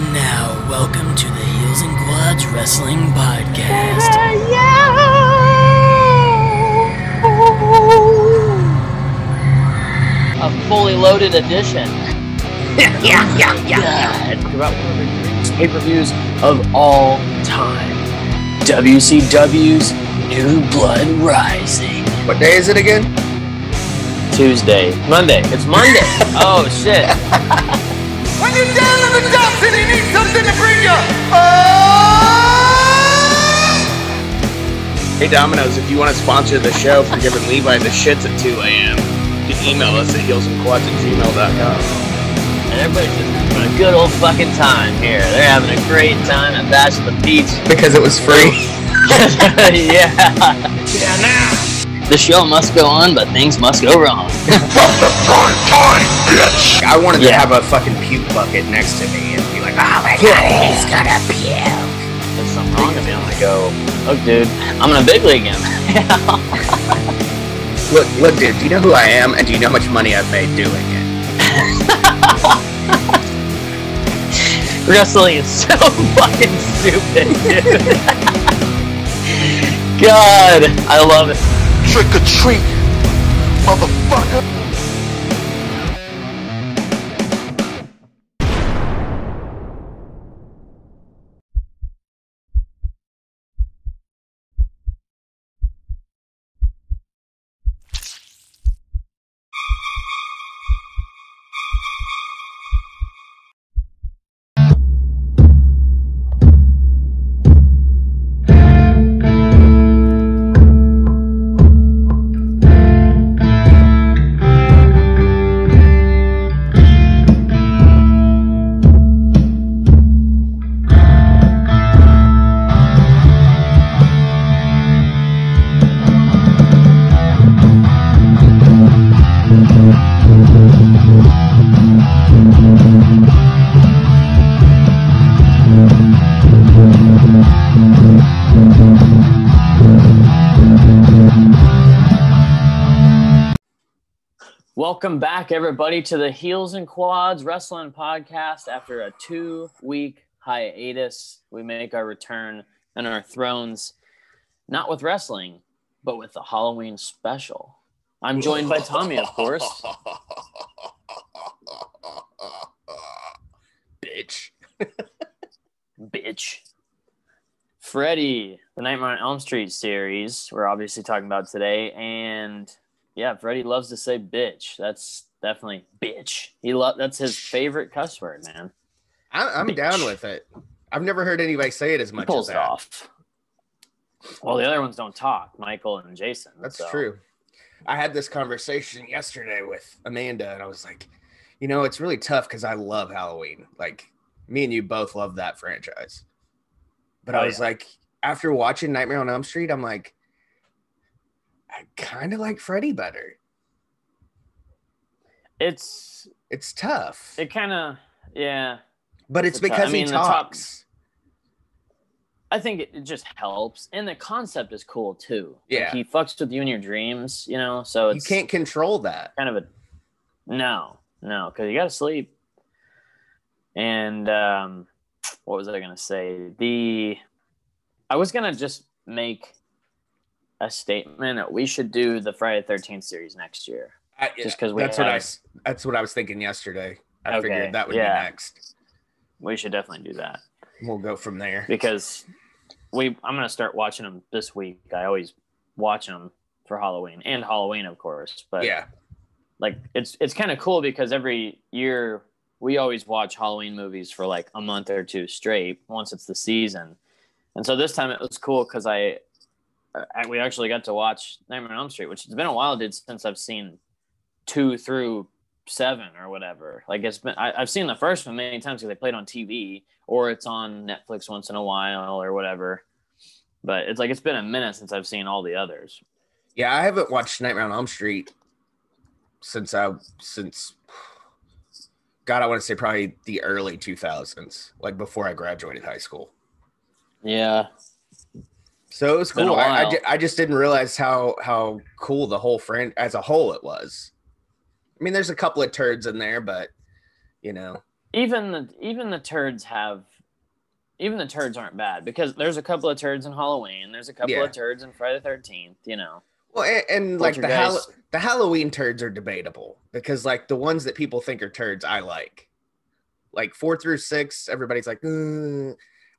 And now, welcome to the Heels and Quads Wrestling Podcast. a fully loaded edition. yeah, yeah, yeah. About one of the greatest pay-per-views of all time. WCW's New Blood Rising. What day is it again? Tuesday, Monday. It's Monday. oh shit! When you're down in the dumps and you need something to bring you. Oh. Hey Domino's, if you want to sponsor the show for giving Levi the shits at 2 a.m., you can email us at heelsandquads at gmail.com. And everybody's just having a good old fucking time here. They're having a great time at Bash at the Beach. Because it was free. yeah. Yeah. Now. The show must go on, but things must go wrong. I wanted to have a fucking puke bucket next to me and be like, oh my god, he's gonna puke. There's something wrong with me. I'm gonna go. Look, dude, I'm in a big league again. Look, look, dude, do you know who I am and do you know how much money I've made doing it? Wrestling is so fucking stupid, dude. God, I love it. Trick or treat, motherfucker. Welcome back, everybody, to the Heels and Quads Wrestling Podcast. After a two-week hiatus, we make our return and our thrones, not with wrestling, but with the Halloween special. I'm joined by Tommy, of course. Bitch. bitch. Freddy, the Nightmare on Elm Street series, we're obviously talking about today, and yeah, Freddy loves to say bitch. That's definitely bitch. He lo- that's his favorite cuss word, man. I, I'm Bitch. down with it. I've never heard anybody say it as He much pulls as it off. Well, the other ones don't talk, Michael and Jason. That's so- true. I had this conversation yesterday with Amanda, and I was like, you know, it's really tough because I love Halloween. Like, me and you both love that franchise. But I Oh, was yeah. like, after watching Nightmare on Elm Street, I'm like, I kind of like Freddy better. It's It's tough, it kind of yeah. but it's it's tou- I because mean, he top- talks. I think it, it just helps, and the concept is cool too. Like, Yeah. he fucks with you in your dreams, you know. So You can't control that. kind of a no, no, because you got to sleep. And um, what was I gonna say? The I was gonna just make a statement that we should do the Friday Thirteenth series next year. I, Just 'cause we that's what I that's what I was thinking yesterday. I Okay, figured that would yeah. be next. We should definitely do that We'll go from there. because we I'm gonna start watching them this week. I always watch them for Halloween and Halloween, of course. But yeah, like it's it's kind of cool because every year we always watch Halloween movies for like a month or two straight once it's the season. And so this time it was cool because I we actually got to watch Nightmare on Elm Street, which it's been a while, dude, since I've seen two through seven or whatever. Like it's been I, I've seen the first one many times because they played on TV or it's on Netflix once in a while or whatever. But it's like it's been a minute since I've seen all the others. yeah. I haven't watched Nightmare on Elm Street since I since God, I want to say probably the early 2000s, like before I graduated high school. Yeah, So it was cool. I, I, I just didn't realize how how cool the whole friend as a whole it was. I mean, there's a couple of turds in there, but you know, even the even the turds have even the turds aren't bad because there's a couple of turds in Halloween. There's a couple Yeah. of turds in Friday the Thirteenth. You know, Well, and, and like the Hall- the Halloween turds are debatable because like the ones that people think are turds, I like. Like four through six, everybody's like,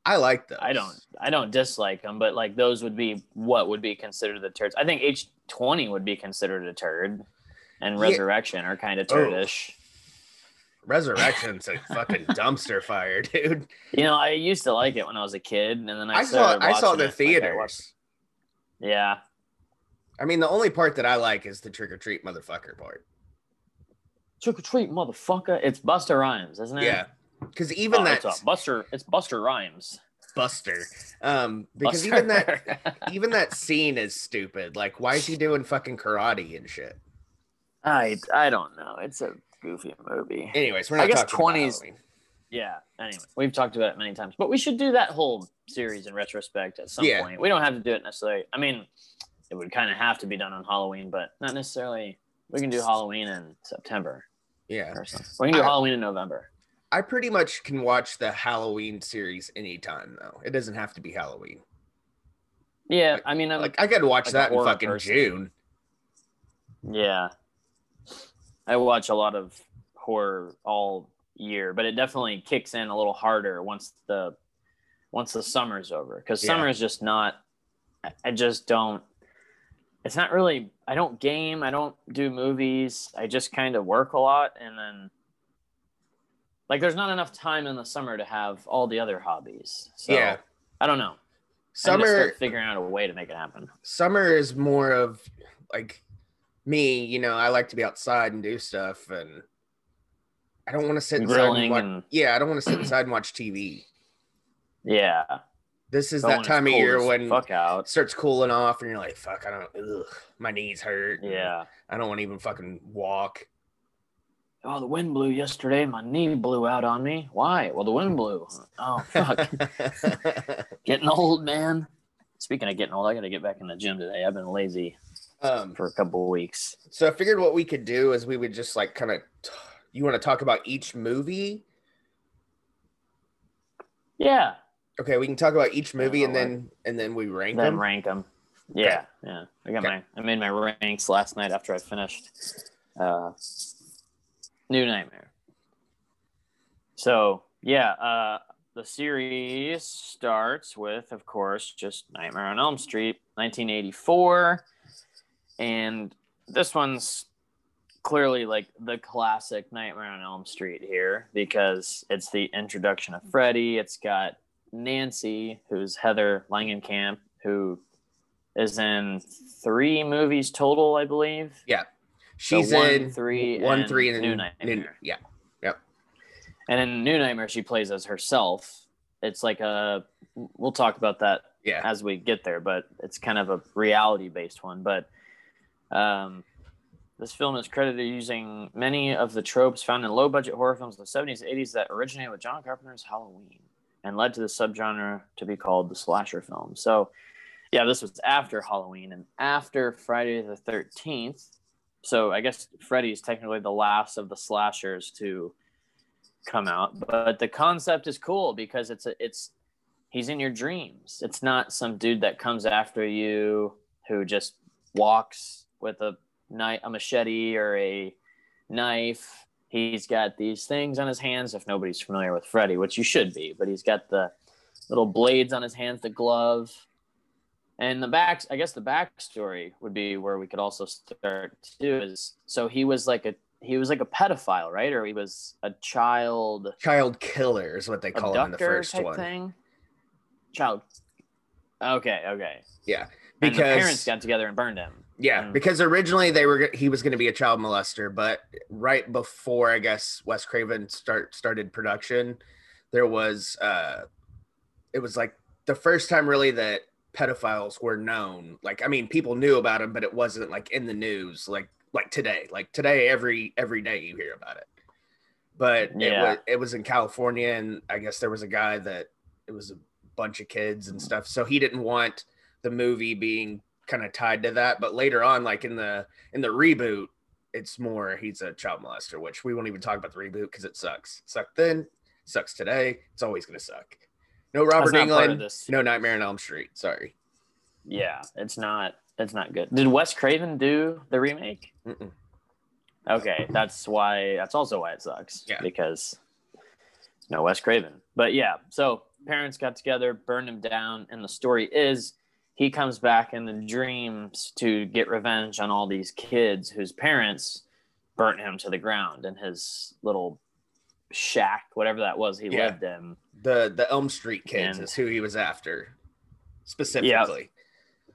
I like those. I don't I don't dislike them, but like those would be what would be considered the turds. I think H twenty would be considered a turd, and Yeah. Resurrection are kind of Oh. turdish. Resurrection's a fucking dumpster fire, dude. You know, I used to like it when I was a kid, and then I, I saw I saw the it, like, I theaters. yeah, I mean, the only part that I like is the trick or treat motherfucker part. trick or treat, motherfucker! It's Busta Rhymes, isn't it? Yeah, because even Oh, that it's a Buster. It's Busta Rhymes. Buster, um, because Buster. even that even that scene is stupid. Like, why is he doing fucking karate and shit? I I don't know. It's a goofy movie. Anyways, we're I not guess talking 20s Yeah. Anyway, we've talked about it many times, but we should do that whole series in retrospect at some Yeah. point. We don't have to do it necessarily. I mean, it would kind of have to be done on Halloween, but not necessarily. We can do Halloween in September Yeah. We can do I- Halloween in November. I pretty much can watch the Halloween series anytime though. It doesn't have to be Halloween. Yeah, I mean, I'm, Like I could watch like that in fucking person. June. yeah, I watch a lot of horror all year, but it definitely kicks in a little harder once the once the summer's over because Yeah. summer is just not. I just don't. It's not really. I don't game. I don't do movies. I just kind of work a lot, and then like there's not enough time in the summer to have all the other hobbies. So Yeah. I don't know. I need to Summer start figuring out a way to make it happen. summer is more of like me, you know, I like to be outside and do stuff and I don't want to sit inside Grilling and watch, and yeah, I don't want to sit inside and watch TV. yeah. This is that time of year when fuck it out. starts cooling off and you're like, fuck, I don't ugh, my knees hurt. Yeah. I don't want to even fucking walk. Oh, the wind blew yesterday. My knee blew out on me. Why? Well, the wind blew. Oh, fuck. getting old, man. Speaking of getting old, I got to get back in the gym today. I've been lazy um for a couple of weeks. So I figured what we could do is we would just like kind of. You want to talk about each movie? Yeah. Okay, we can talk about each movie and then and then we rank then them. rank them. Yeah. Yeah. I got Okay. my, I made my ranks last night after I finished uh, New Nightmare. So, yeah. Uh, the series starts with, of course, just Nightmare on Elm Street, 1984. And this one's clearly like the classic Nightmare on Elm Street here because it's the introduction of Freddy. It's got Nancy, who's Heather Langenkamp, who is in three movies total, I believe. She's So one, in three, one, and three, and New New- Nightmare. yeah, And in New Nightmare, she plays as herself. It's like a. We'll talk about that yeah. as we get there, but it's kind of a reality based one. But um, this film is credited using many of the tropes found in low budget horror films of the 70s and 80s that originated with John Carpenter's Halloween and led to the subgenre to be called the slasher film. So, yeah, this was after Halloween and after Friday the 13th. So, I guess Freddy's technically the last of the slashers to come out, but the concept is cool because it's a, it's he's in your dreams. It's not some dude that comes after you who just walks with a knife, a machete or a knife. He's got these things on his hands. If nobody's familiar with Freddy, which you should be, but he's got the little blades on his hands, the glove, and the back. I guess the backstory would be where we could also start too. Is so he was like a he was like a pedophile, right? Or he was a child Child killer is what they call him in the first one. thing. Child. Okay, okay. Yeah, and the parents got together and burned him. yeah, Mm. because originally they were he was going to be a child molester, but right before I guess Wes Craven start started production, there was uh, it was like the first time really that pedophiles were known. Like I mean, people knew about them, but it wasn't like in the news like like today. Like today, every every day you hear about it. But it was it was in California, and I guess there was a guy that it was a bunch of kids and stuff. So he didn't want the movie being kind of tied to that. But later on, like in the in the reboot, it's more he's a child molester, which we won't even talk about the reboot because it sucks. Sucked then, sucks today. It's always gonna suck. No Robert Englund, no Nightmare on Elm Street. Sorry. Yeah, it's not. It's not good. Did Wes Craven do the remake? Mm-mm. Okay, that's why. That's also why it sucks. Yeah. because no Wes Craven. But yeah, so parents got together, burned him down, and the story is he comes back in the dreams to get revenge on all these kids whose parents burnt him to the ground in his little shack, whatever that was he Yeah. lived in. The the Elm Street kids And- is who he was after specifically. Yeah.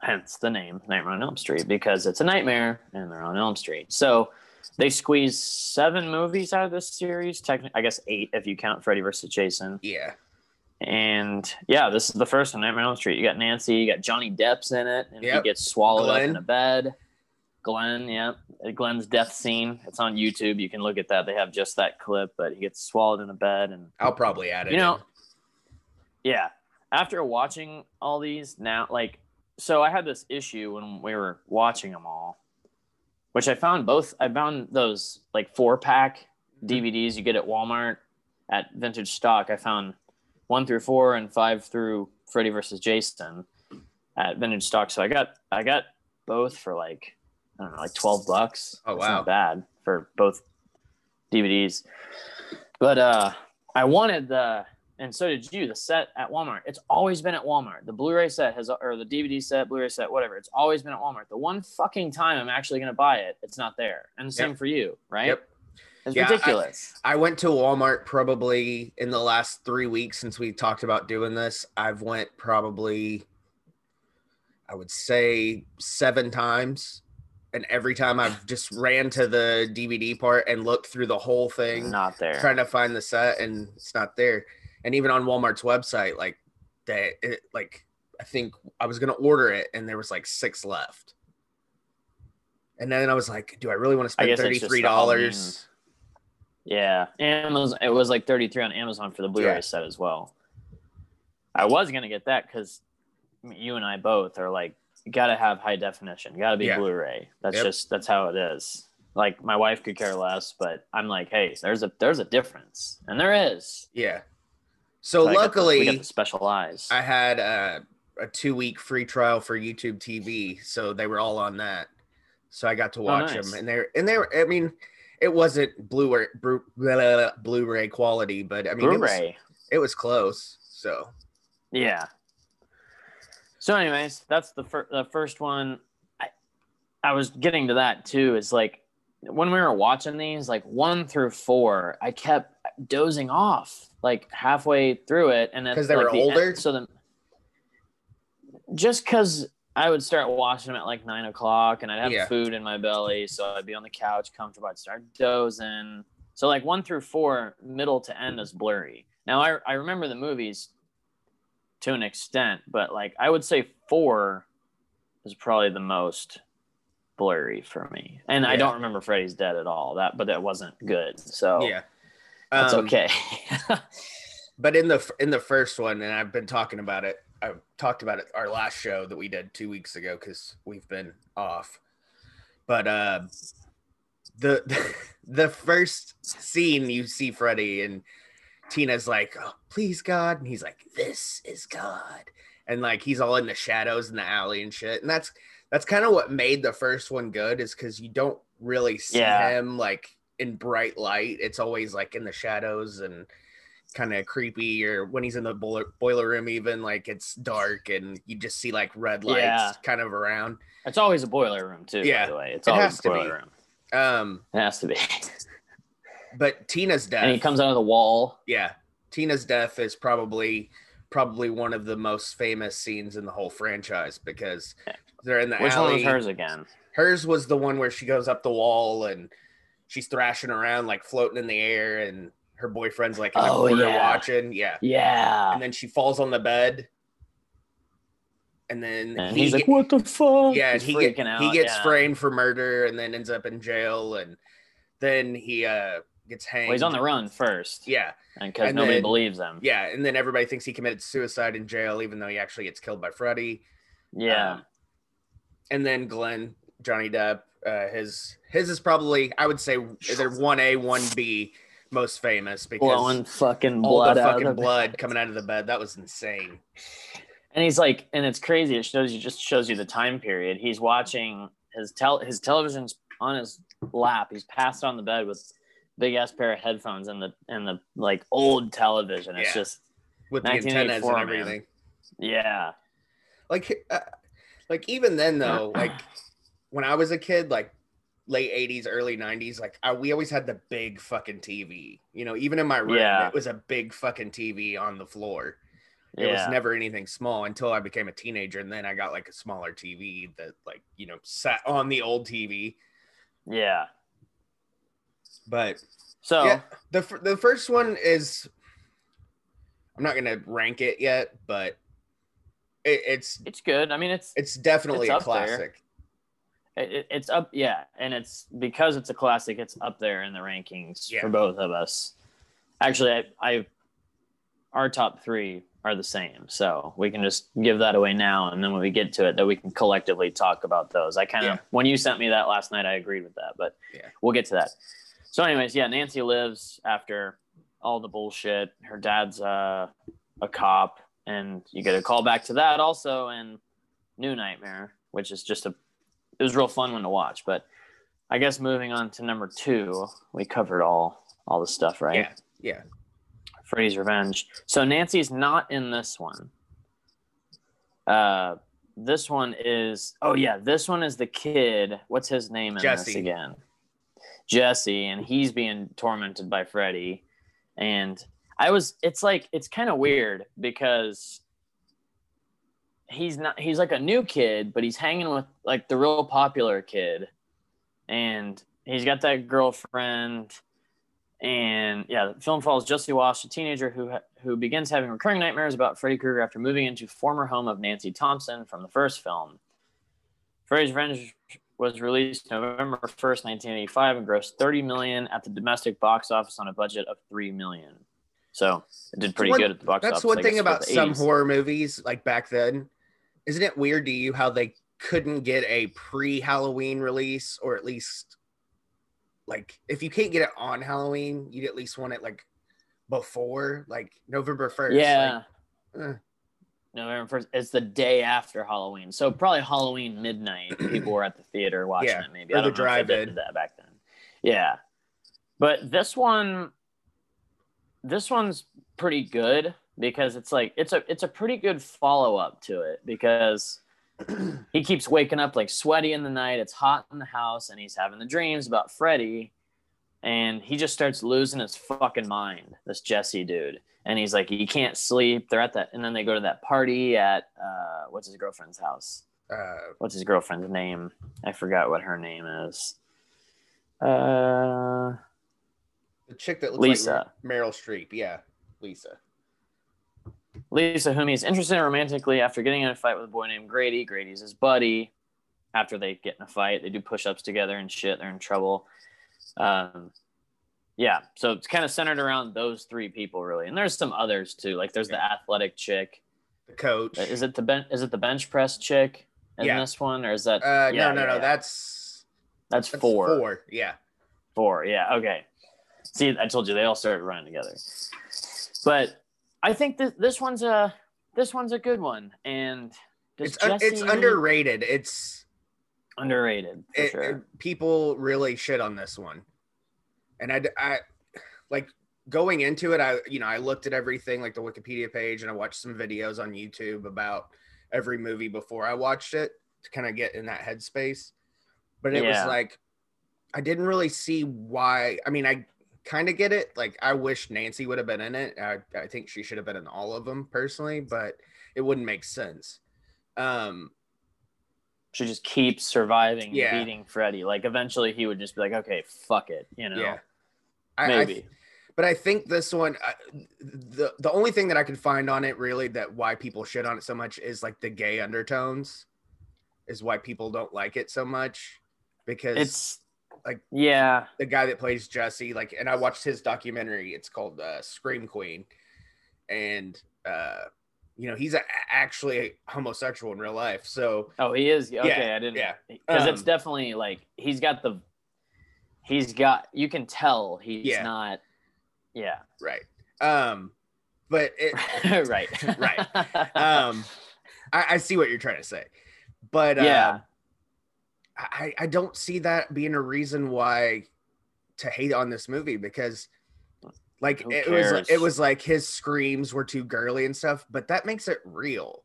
hence the name Nightmare on Elm Street because it's a nightmare and they're on Elm Street. So they squeezed seven movies out of this series. Technically, I guess eight if you count Freddy versus Jason. Yeah. And yeah, this is the first one, Nightmare on Elm Street. You got Nancy, you got Johnny Depp's in it, and he gets swallowed Glenn. up in a bed. Glenn, yeah, Glenn's death scene. It's on YouTube. You can look at that. They have just that clip, but he gets swallowed in a bed, and I'll probably add it. you know in. yeah after watching all these now like so i had this issue when we were watching them all which i found both i found those like four pack mm-hmm. dvds you get at walmart at vintage stock i found one through four and five through freddy versus jason at vintage stock so i got i got both for like i don't know like 12 bucks? Oh, wow. not bad for both dvds but uh i wanted the and so did you the set at walmart. It's always been at walmart. The blu-ray set has or the dvd set blu-ray set whatever it's always been at walmart. The one fucking time i'm actually going to buy it it's not there. And the same Yep. for you right? Yep. it's Yeah, I- ridiculous. I went to Walmart probably in the last three weeks since we talked about doing this. I've went probably, I would say seven times, and every time I've just ran to the DVD part and looked through the whole thing, not there trying to find the set, and it's not there. And even on Walmart's website, like that, it, like I think I was gonna order it, and there was like six left. And then I was like, "Do I really want to spend thirty three dollars?" yeah amazon it was like 33 on amazon for the blu-ray Yeah. set as well i was going to get that because you and i both are like you gotta have high definition gotta be Yeah. blu-ray that's Yep. just that's how it is like my wife could care less but i'm like hey there's a there's a difference and there is Yeah. So I got the- luckily, we got the special eyes I had a, a two week free trial for YouTube TV, so they were all on that. So I got to oh, watch Oh, nice. them, and they're and they were. I mean, it wasn't Blu-ray Blu-ray quality, but I mean, it was, blu-ray it was close. So Yeah. So, anyways, that's the fir- the first one. I I was getting to that too. Is like when we were watching these, like one through four, I kept dozing off like halfway through it, and because they like, were the end- older? so then, just because I would start watching them at like nine o'clock, and I'd have Yeah. food in my belly, so I'd be on the couch, comfortable. I'd start dozing. So like one through four, middle to end is blurry. Now I I remember the movies to an extent, but like I would say four is probably the most blurry for me. And I don't remember Freddy's Dead at all. That but that wasn't good. So yeah, that's Um, okay. But in the in the first one, and I've been talking about it. I talked about it our last show that we did two weeks ago because we've been off. But uh, the the first scene you see Freddy and Tina's like, oh, "Please God," and he's like, "This is God," and like he's all in the shadows in the alley and shit. And that's that's kind of what made the first one good, is because you don't really see Yeah. him like in bright light. It's always like in the shadows and kind of creepy or when he's in the boiler, boiler room even like it's dark and you just see like red lights Yeah. kind of around it's always a boiler room too, Yeah, by the way. It's it always a boiler be. room. um It has to be. but tina's death and he comes out of the wall. yeah tina's death is probably probably one of the most famous scenes in the whole franchise because they're in the Which alley one was hers again? hers was the one where she goes up the wall and she's thrashing around like floating in the air and her boyfriend's like in the Oh, corner yeah. watching yeah Yeah. and then she falls on the bed and then And he he's like, "What the fuck?" yeah and he, get, he gets yeah. framed for murder and then ends up in jail and then he uh gets hanged Well, he's on the run first. yeah because nobody then- believes him. yeah and then everybody thinks he committed suicide in jail even though he actually gets killed by freddy Yeah. Um, and then glenn johnny depp Uh, his his is probably I would say either one A, one B most famous because Blowing fucking all blood the out fucking of the blood bed. coming out of the bed. That was insane. And he's like, and it's crazy. It shows you just shows you the time period. He's watching his tel his television's on his lap. He's passed on the bed with big ass pair of headphones and the and the like old television. It's Yeah. just With the antennas and 1984, man. everything. yeah. Like, uh, like even then though, like when I was a kid, like late '80s, early '90s, like I, we always had the big fucking TV. You know, even in my room, Yeah. it was a big fucking TV on the floor. It Yeah. was never anything small until I became a teenager, and then I got like a smaller TV that, like, you know, sat on the old TV. yeah. But So yeah, the the first one is, I'm not gonna rank it yet, but it, it's it's good. I mean, it's it's definitely It's a classic. it, it- it's up yeah and it's because it's a classic it's up there in the rankings Yeah. for both of us actually I, I our top three are the same so we can just give that away now and then when we get to it that we can collectively talk about those i kind of Yeah. when you sent me that last night i agreed with that but Yeah. we'll get to that so anyways yeah nancy lives after all the bullshit her dad's uh, a cop and you get a call back to that also in new nightmare which is just a it was real fun one to watch. But I guess moving on to number two, we covered all all the stuff, right? Yeah, yeah. Freddy's Revenge. So Nancy's not in this one. Uh, this one is oh yeah, this one is the kid. What's his name in this again? Jesse, and he's being tormented by Freddy. And I was, it's like it's kind of weird because he's not he's like a new kid but he's hanging with like the real popular kid. And he's got that girlfriend. And yeah the film follows jesse walsh a teenager who who begins having recurring nightmares about freddy krueger after moving into former home of nancy thompson from the first film. Freddy's revenge was released november 1st 1985 and grossed 30 million at the domestic box office on a budget of 3 million so it did pretty one- good at the box That's office That's one thing about some 80s. horror movies, like back then. Isn't it weird to you how they couldn't get a pre-Halloween release, or at least like if you can't get it on Halloween, you'd at least want it like before, like November first. Yeah. eh. November first. It's the day after Halloween, so probably Halloween midnight. People were at the theater watching Yeah, it. Maybe or I the don't they drive-in. that back then. Yeah, but this one, this one's pretty good because it's like it's a it's a pretty good follow up to it because he keeps waking up like sweaty in the night. It's hot in the house, and he's having the dreams about Freddy, and he just starts losing his fucking mind. This Jesse dude, and he's like he can't sleep. They're at that, and then they go to that party at uh, what's his girlfriend's house? Uh, What's his girlfriend's name? I forgot what her name is. Uh, the chick that looks Lisa. like Meryl Streep. Yeah, Lisa. Lisa, whom he's interested in romantically after getting in a fight with a boy named Grady. Grady's his buddy. After they get in a fight, they do push ups together and shit. They're in trouble. Um, yeah, so it's kind of centered around those three people, really. And there's some others too. Like there's the athletic chick. The coach. Is it the ben- is it the bench press chick in Yeah. this one, or is that? Uh, yeah, no, no, yeah, no. That's that's, that's four. Four. Yeah. Four, yeah, okay. See, I told you they all started running together. But I think that this one's a this one's a good one, and It's un- it's underrated. It's underrated for it, sure. it- people really shit on this one and I, I like going into it i you know i looked at everything like the wikipedia page and i watched some videos on youtube about every movie before i watched it to kind of get in that headspace but it Yeah. was like i didn't really see why i mean i kind of get it like i wish nancy would have been in it I, I think she should have been in all of them personally but it wouldn't make sense um She just keeps surviving, and Yeah. beating Freddy. Like eventually, he would just be like, "Okay, fuck it," you know? yeah I- I, Maybe. but I think this one, uh, the the only thing that I could find on it really that why people shit on it so much is like the gay undertones, is why people don't like it so much because it's like- yeah, the guy that plays Jesse, like, and I watched his documentary. It's called uh, Scream Queen, and uh, you know, he's a, actually homosexual in real life. So Oh, he is. Okay, Yeah, I didn't. yeah. Because it's Um, definitely like he's got the. He's got. You can tell he's Yeah. not. Yeah. right. Um, but it, right. Right. um, I, I see what you're trying to say, but uh, yeah. I, I don't see that being a reason why to hate on this movie because like Who it was it was like his screams were too girly and stuff, but that makes it real.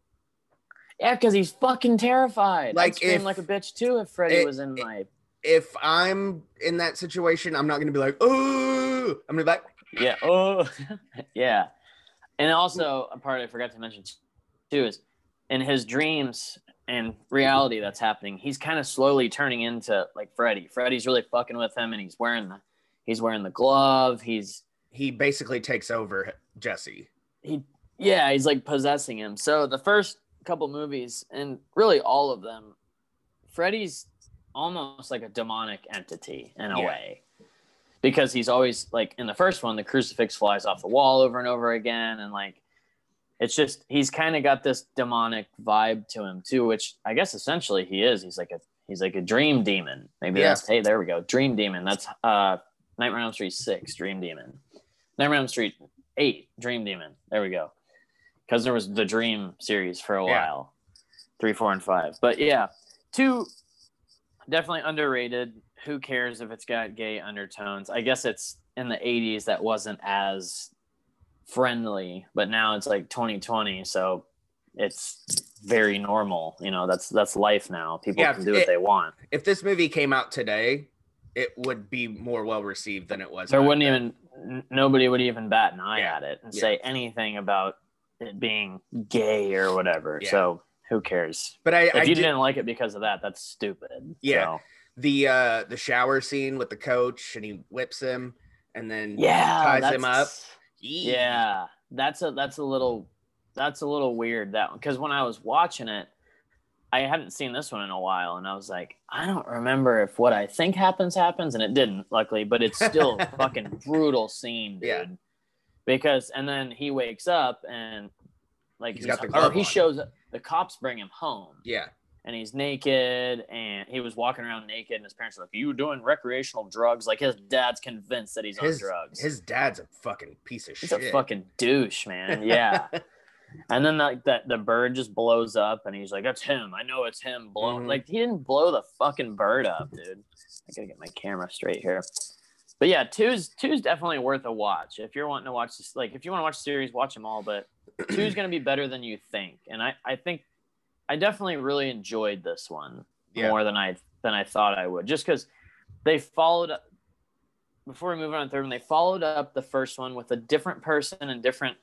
Yeah, because he's fucking terrified. Like, I'd scream if- like a bitch too if Freddy it- was in my. If I'm in that situation, I'm not gonna be like, oh, I'm gonna be like, Yeah. Oh. yeah. And also a part I forgot to mention too is in his dreams and reality that's happening, he's kind of slowly turning into like Freddy. Freddy's really fucking with him, and he's wearing the he's wearing the glove. He's he basically takes over Jesse. he yeah he's like possessing him so the first couple movies and really all of them freddy's almost like a demonic entity in a Yeah. way because he's always like in the first one the crucifix flies off the wall over and over again and like it's just he's kind of got this demonic vibe to him too which i guess essentially he is he's like a he's like a dream demon maybe Yeah. that's hey there we go dream demon that's uh nightmare on elm street 6 dream demon nightmare on street 8 dream demon. There we go. Because there was the dream series for a Yeah. while. Three four and five. But yeah two definitely underrated. Who cares if it's got gay undertones? I guess it's in the 80s that wasn't as friendly but now it's like 2020 so it's very normal you know? That's that's life now. People Yeah, can do what they want. If this movie came out today, it would be more well received than it was. there wouldn't then. even n- nobody would even bat an eye Yeah. at it and Yeah. say anything about it being gay or whatever Yeah. so who cares But I, if I you did- didn't like it because of that that's stupid Yeah. So, the uh the shower scene with the coach and he whips him and then yeah ties him up. yeah that's a that's a little that's a little weird that one because when i was watching it i hadn't seen this one in a while and i was like i don't remember if what i think happens happens and it didn't luckily but it's still a fucking brutal scene dude Yeah. because and then he wakes up and like He's got the or he on. shows up the cops bring him home Yeah. and he's naked and he was walking around naked and his parents are like you doing recreational drugs like his dad's convinced that he's on drugs his dad's a fucking piece of He's shit. He's a fucking douche, man. Yeah. and then like that the bird just blows up and he's like, That's him. I know it's him blowing Mhm. like he didn't blow the fucking bird up, dude. I gotta get my camera straight here. But yeah, two's two's definitely worth a watch. If you're wanting to watch this like if you want to watch the series, watch them all, but two's gonna be better than you think. And I, I think I definitely really enjoyed this one Yeah. more than I than I thought I would. Just because they followed up before we move on to the third one, they followed up the first one with a different person and different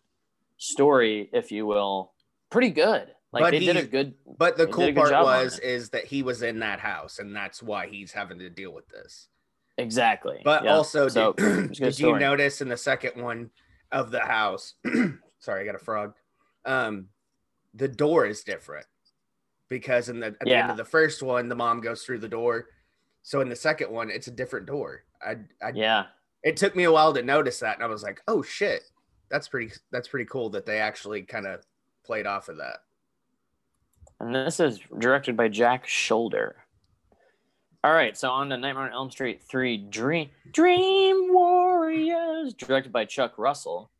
story, if you will. Pretty good. Like But they did a good But the cool part was is that he was in that house and that's why he's having to deal with this. exactly. But Yep. also, So, did, it's a good did you notice in the second one of the house? sorry, I got a frog. Um, the door is different because in the at the end of the first one, the mom goes through the door. So in the second one, it's a different door. I, I yeah. it took me a while to notice that, and I was like, oh shit, that's pretty that's pretty cool that they actually kind of played off of that. And this is directed by Jack Sholder. All right, so on to Nightmare on Elm Street 3 Dream Dream Warriors, directed by Chuck Russell.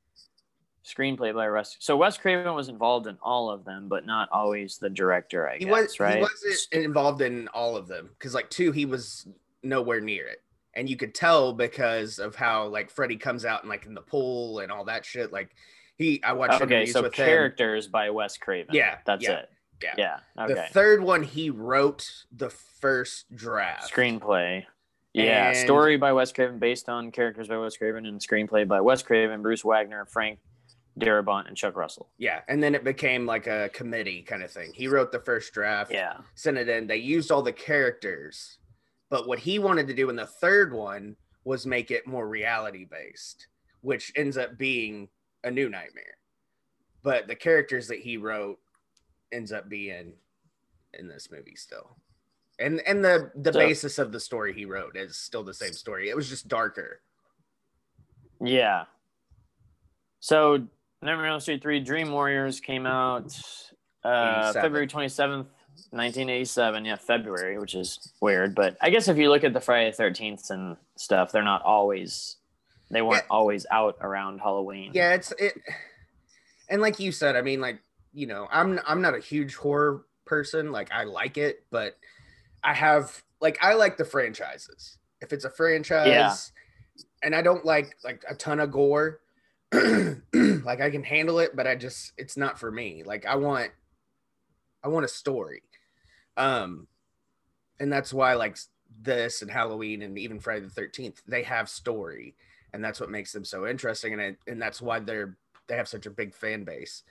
Screenplay by Russ. So Wes Craven was involved in all of them, but not always the director, I He guess, was right? he wasn't involved in all of them because like two, he was nowhere near it, and you could tell because of how like Freddy comes out and like in the pool and all that shit. Like he, I watched okay, so with him. characters by Wes Craven. Yeah, That's yeah, it. yeah. Yeah. The third one, he wrote the first draft. Screenplay. Yeah, And- story by Wes Craven based on characters by Wes Craven and screenplay by Wes Craven, Bruce Wagner, Frank Darabont, and Chuck Russell. Yeah, and then it became like a committee kind of thing. He wrote the first draft. Yeah. sent it in. They used all the characters, but what he wanted to do in the third one was make it more reality based, which ends up being a new nightmare. But the characters that he wrote ends up being in this movie still. And and the the So- basis of the story he wrote is still the same story. It was just darker. Yeah. So Nightmare on Elm Street 3 Dream Warriors came out uh, February 27th, 1987. Yeah, February, which is weird. But I guess if you look at the Friday the 13th and stuff, they're not always, they weren't Yeah. always out around Halloween. Yeah, it's it, and like you said, I mean, like you know, I'm I'm not a huge horror person. Like I like it, but I have like I like the franchises. If it's a franchise, Yeah. and I don't like like a ton of gore. like I can handle it, but I just it's not for me. Like I want I want a story. Um and that's why like this and Halloween and even Friday the 13th, they have story and that's what makes them so interesting and it, and that's why they're they have such a big fan base.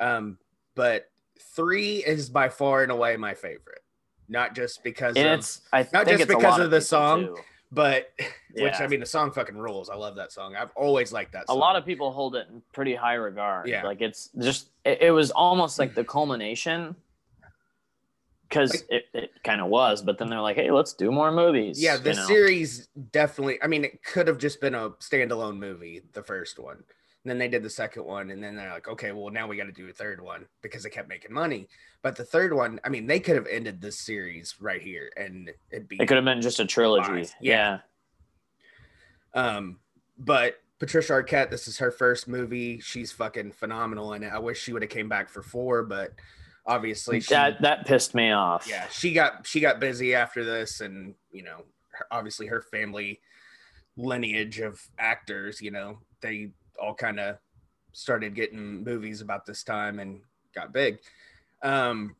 Um but 3 is by far and away my favorite. Not just because And of, it's, I not just because lot of the song, too. but which I mean the song fucking rules. I love that song. I've always liked that a lot of people hold it in pretty high regard. Yeah. Like it's just it, it was almost like the culmination because Like- it, it kind of was, but then they're like, hey, let's do more movies. Yeah, the you know? series definitely. I mean, it could have just been a standalone movie, the first one. And then they did the second one, and then they're like, okay, well, now we got to do a third one because they kept making money. But the third one, I mean, they could have ended this series right here, and it'd be. It could have been just a trilogy. Yeah. yeah. Um, but Patricia Arquette, this is her first movie. She's fucking phenomenal in it. I wish she would have came back for four, but obviously she, That that pissed me off. yeah she got she got busy after this and you know her, obviously her family lineage of actors you know they all kind of started getting movies about this time and got big. Um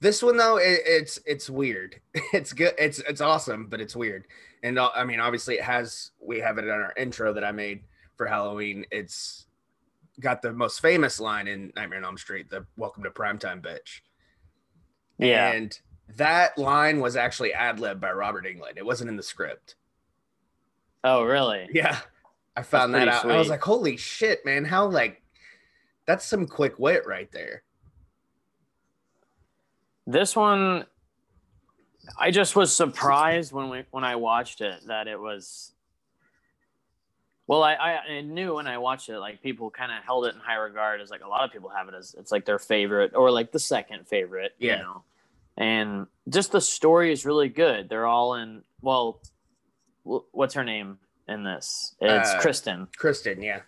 this one though it, it's it's weird. It's good it's it's awesome but it's weird. And uh, i mean obviously it has we have it in our intro that i made for halloween. It's got the most famous line in Nightmare on Elm Street, the "Welcome to Primetime, bitch." Yeah. and that line was actually ad lib by Robert Englund. It wasn't in the script. oh, really? Yeah, I found that out. I was like, "Holy shit, man! How like that's some quick wit right there." This one, I just was surprised when we when I watched it that it was. Well, I, I, knew when I watched it, like people kind of held it in high regard as like a lot of people have it as it's like their favorite or like the second favorite, Yeah. you know. And just the story is really good. They're all in. Well, what's her name in this? It's Uh, Kristen. Kristen, yeah,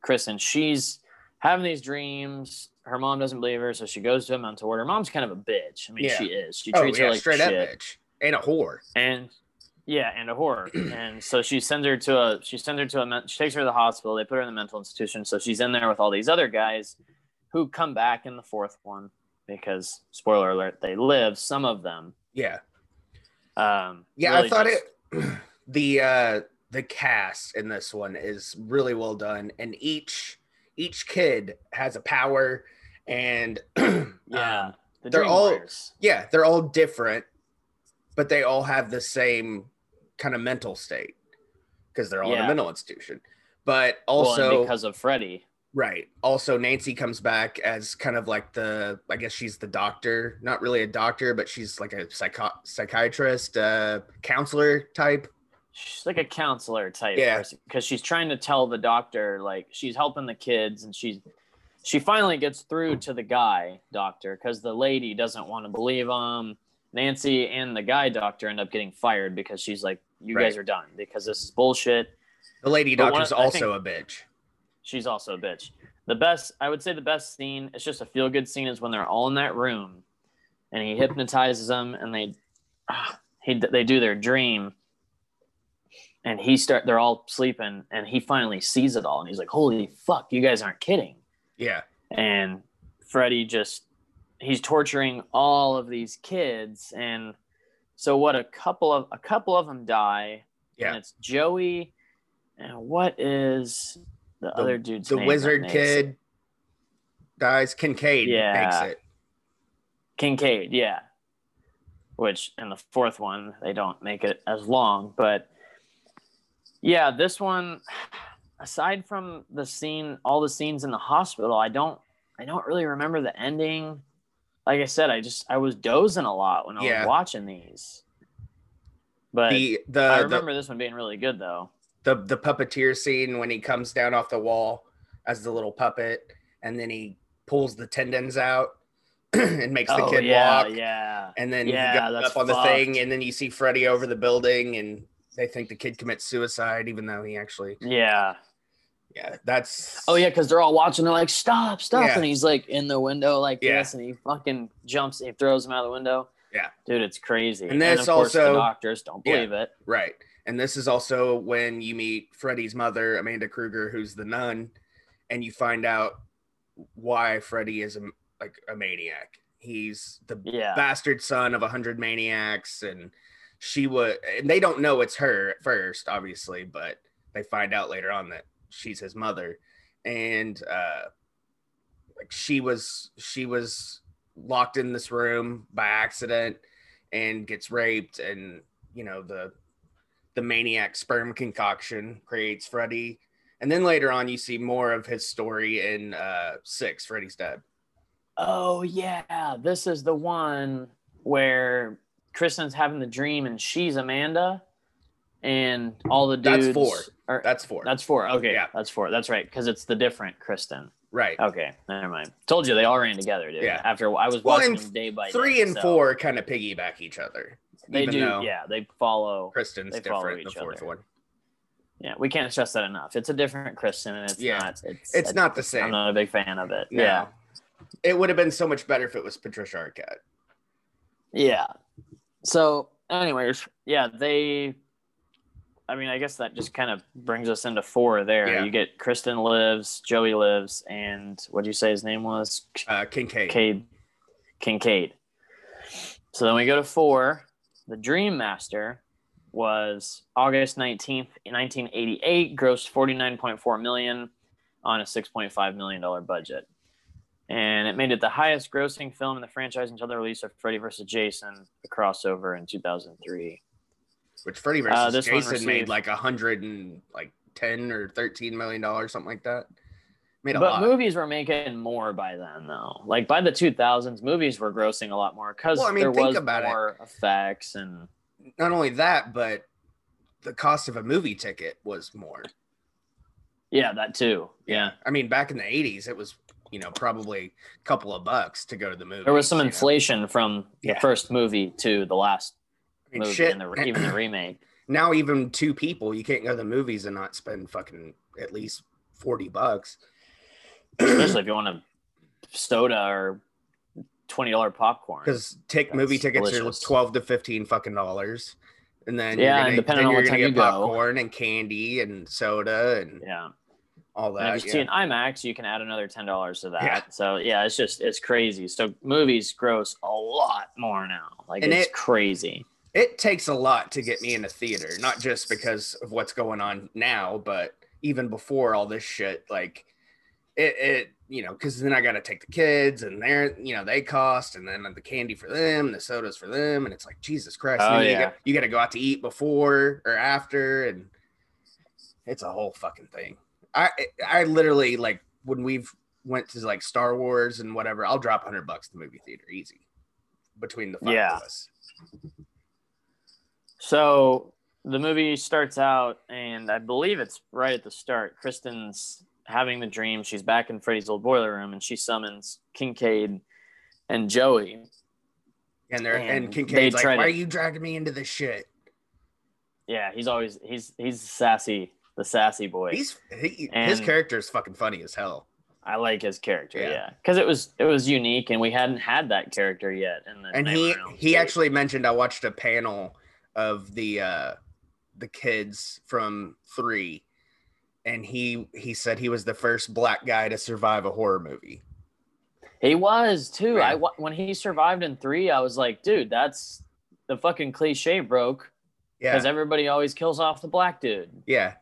Kristen. She's having these dreams. Her mom doesn't believe her, so she goes to a mental ward. Her mom's kind of a bitch. I mean, Yeah. she is. She oh treats yeah, her like straight shit. up bitch and a whore. And yeah, and a horror. and so she sends her to a she sends her to a she takes her to the hospital. They put her in the mental institution. So she's in there with all these other guys who come back in the fourth one because spoiler alert, they live. Some of them. Yeah, Um, yeah. really I thought just- it. The uh the cast in this one is really well done, and each each kid has a power, and Yeah, um, the they're all- Warriors. yeah, they're all different, but they all have the same kind of mental state because they're all in a mental institution. But Well, also, because of Freddy. right. Also, Nancy comes back as kind of like the, I guess she's the doctor, not really a doctor, but she's like a psycho- psychiatrist, uh, counselor type. she's like a counselor type Yeah. because she's trying to tell the doctor like she's helping the kids and she's she finally gets through to the guy doctor because the lady doesn't want to believe him nancy and the guy doctor end up getting fired because she's like you guys are done because this is bullshit The lady But one doctor's I also a bitch. she's also a bitch the best i would say the best scene it's just a feel good scene is when they're all in that room and he hypnotizes them and they ah, he, they do their dream and he start they're all sleeping and he finally sees it all and he's like holy fuck you guys aren't kidding Yeah. and freddy just he's torturing all of these kids and so what a couple of a couple of them die Yeah. and it's joey and what is the, The- other dude's The name wizard kid dies. Kincaid Yeah. makes it. kincaid yeah which in the fourth one they don't make it as long but yeah this one aside from the scene all the scenes in the hospital i don't i don't really remember the ending like i said i just i was dozing a lot when i Yeah. was watching these but The, the, i the, remember this one being really good though the the puppeteer scene when he comes down off the wall as the little puppet, and then he pulls the tendons out and makes the oh, kid yeah, walk, yeah. and then Yeah, he goes that's up on the thing, and then you see Freddy over the building, and they think the kid commits suicide, even though he actually, Yeah. Yeah, that's Oh yeah, because they're all watching. They're like, "Stop, stop!" Yeah. And he's like in the window like Yeah. this, and he fucking jumps. And he throws him out the window. Yeah. dude, it's crazy. And this of course, also- the doctors don't Yeah. believe it. Right. And this is also when you meet Freddy's mother, Amanda Krueger, who's the nun, and you find out why Freddy is a, like a maniac. He's the Yeah, bastard son of a hundred maniacs, and she would, and they don't know it's her at first, obviously, but they find out later on that she's his mother, and uh, like she was, she was locked in this room by accident and gets raped, and you know the the maniac sperm concoction creates Freddy. And then later on, you see more of his story in uh, Six, Freddy's Dead. Oh yeah, this is the one where Kristen's having the dream and she's Amanda, and all the dudes. That's four. Are, That's four. that's four. Okay, Yeah. that's four. That's right, because it's the different Kristen. right. Okay, never mind. Told you they all ran together, dude. Yeah. After I was Well, watching them day by Three day, and so four kind of piggyback each other. They do. Yeah, they follow. Kristen's they follow different. The fourth other. one. Yeah, we can't stress that enough. It's a different Kristen, and it's Yeah. not. It's It's I- not the same. I'm not a big fan of it. No. Yeah, It would have been so much better if it was Patricia Arquette. yeah. So, anyways, yeah, they. I mean, I guess that just kind of brings us into four. There, Yeah. you get Kristen lives, Joey lives, and what do you say his name was? Uh, Kincaid. Kincaid. Kincaid. So then we go to four. The Dream Master was August 19th, 1988, grossed 49.4 million on a 6.5 million dollar budget. And it made it the highest grossing film in the franchise until the release of Freddy vs. Jason, the crossover in 2003. Which Freddy Uh, versus one Jason made like a hundred and like ten or thirteen million dollars, something like that. Made a But lot. movies were making more by then, though. Like by the 2000s, movies were grossing a lot more because Well, I mean, there think was about it. more effects and Not only that, but the cost of a movie ticket was more. yeah, that too. Yeah. I mean, back in the eighties, it was you know probably a couple of bucks to go to the movie. There was some you know? inflation from the Yeah. first movie to the last I mean, movie shit. and the, even the remake. now even two people, you can't go to the movies and not spend fucking at least forty bucks. Especially if you want a soda or twenty dollar popcorn. because That's movie tickets delicious. are twelve to fifteen fucking dollars, and then Yeah, you're and gonna, depending on what time you go. popcorn and candy and soda and Yeah. all And that. if you yeah. see an IMAX, you can add another ten dollars to that. Yeah. So yeah, it's just it's crazy. So movies gross a lot more now. Like And it's it- crazy. It takes a lot to get me in a theater, not just because of what's going on now, but even before all this shit. Like it, it you know, because then I got to take the kids and they're, you know, they cost, and then the candy for them, the sodas for them, and it's like Jesus Christ. Oh, you yeah. you got to go out to eat before or after, and it's a whole fucking thing. I I literally like when we've went to like Star Wars and whatever, I'll drop hundred bucks to the movie theater easy between the five Yeah. of us. So the movie starts out, and I believe it's right at the start. Kristen's having the dream. She's back in Freddy's old boiler room, and she summons Kincaid and Joey. And they're and, And Kincaid's they like, "Why to- are you dragging me into this shit?" Yeah, he's always he's he's sassy, the sassy boy. He's he, his character is fucking funny as hell. I like his character, Yeah. yeah, because it was it was unique, and we hadn't had that character yet. In the And he Nightmare on Elm he actually mentioned I watched a panel of the uh the kids from three, and he he said he was the first black guy to survive a horror movie. he was too. Yeah. I when he survived in three, I was like, dude, that's the fucking cliche broke Yeah, because everybody always kills off the black dude. yeah.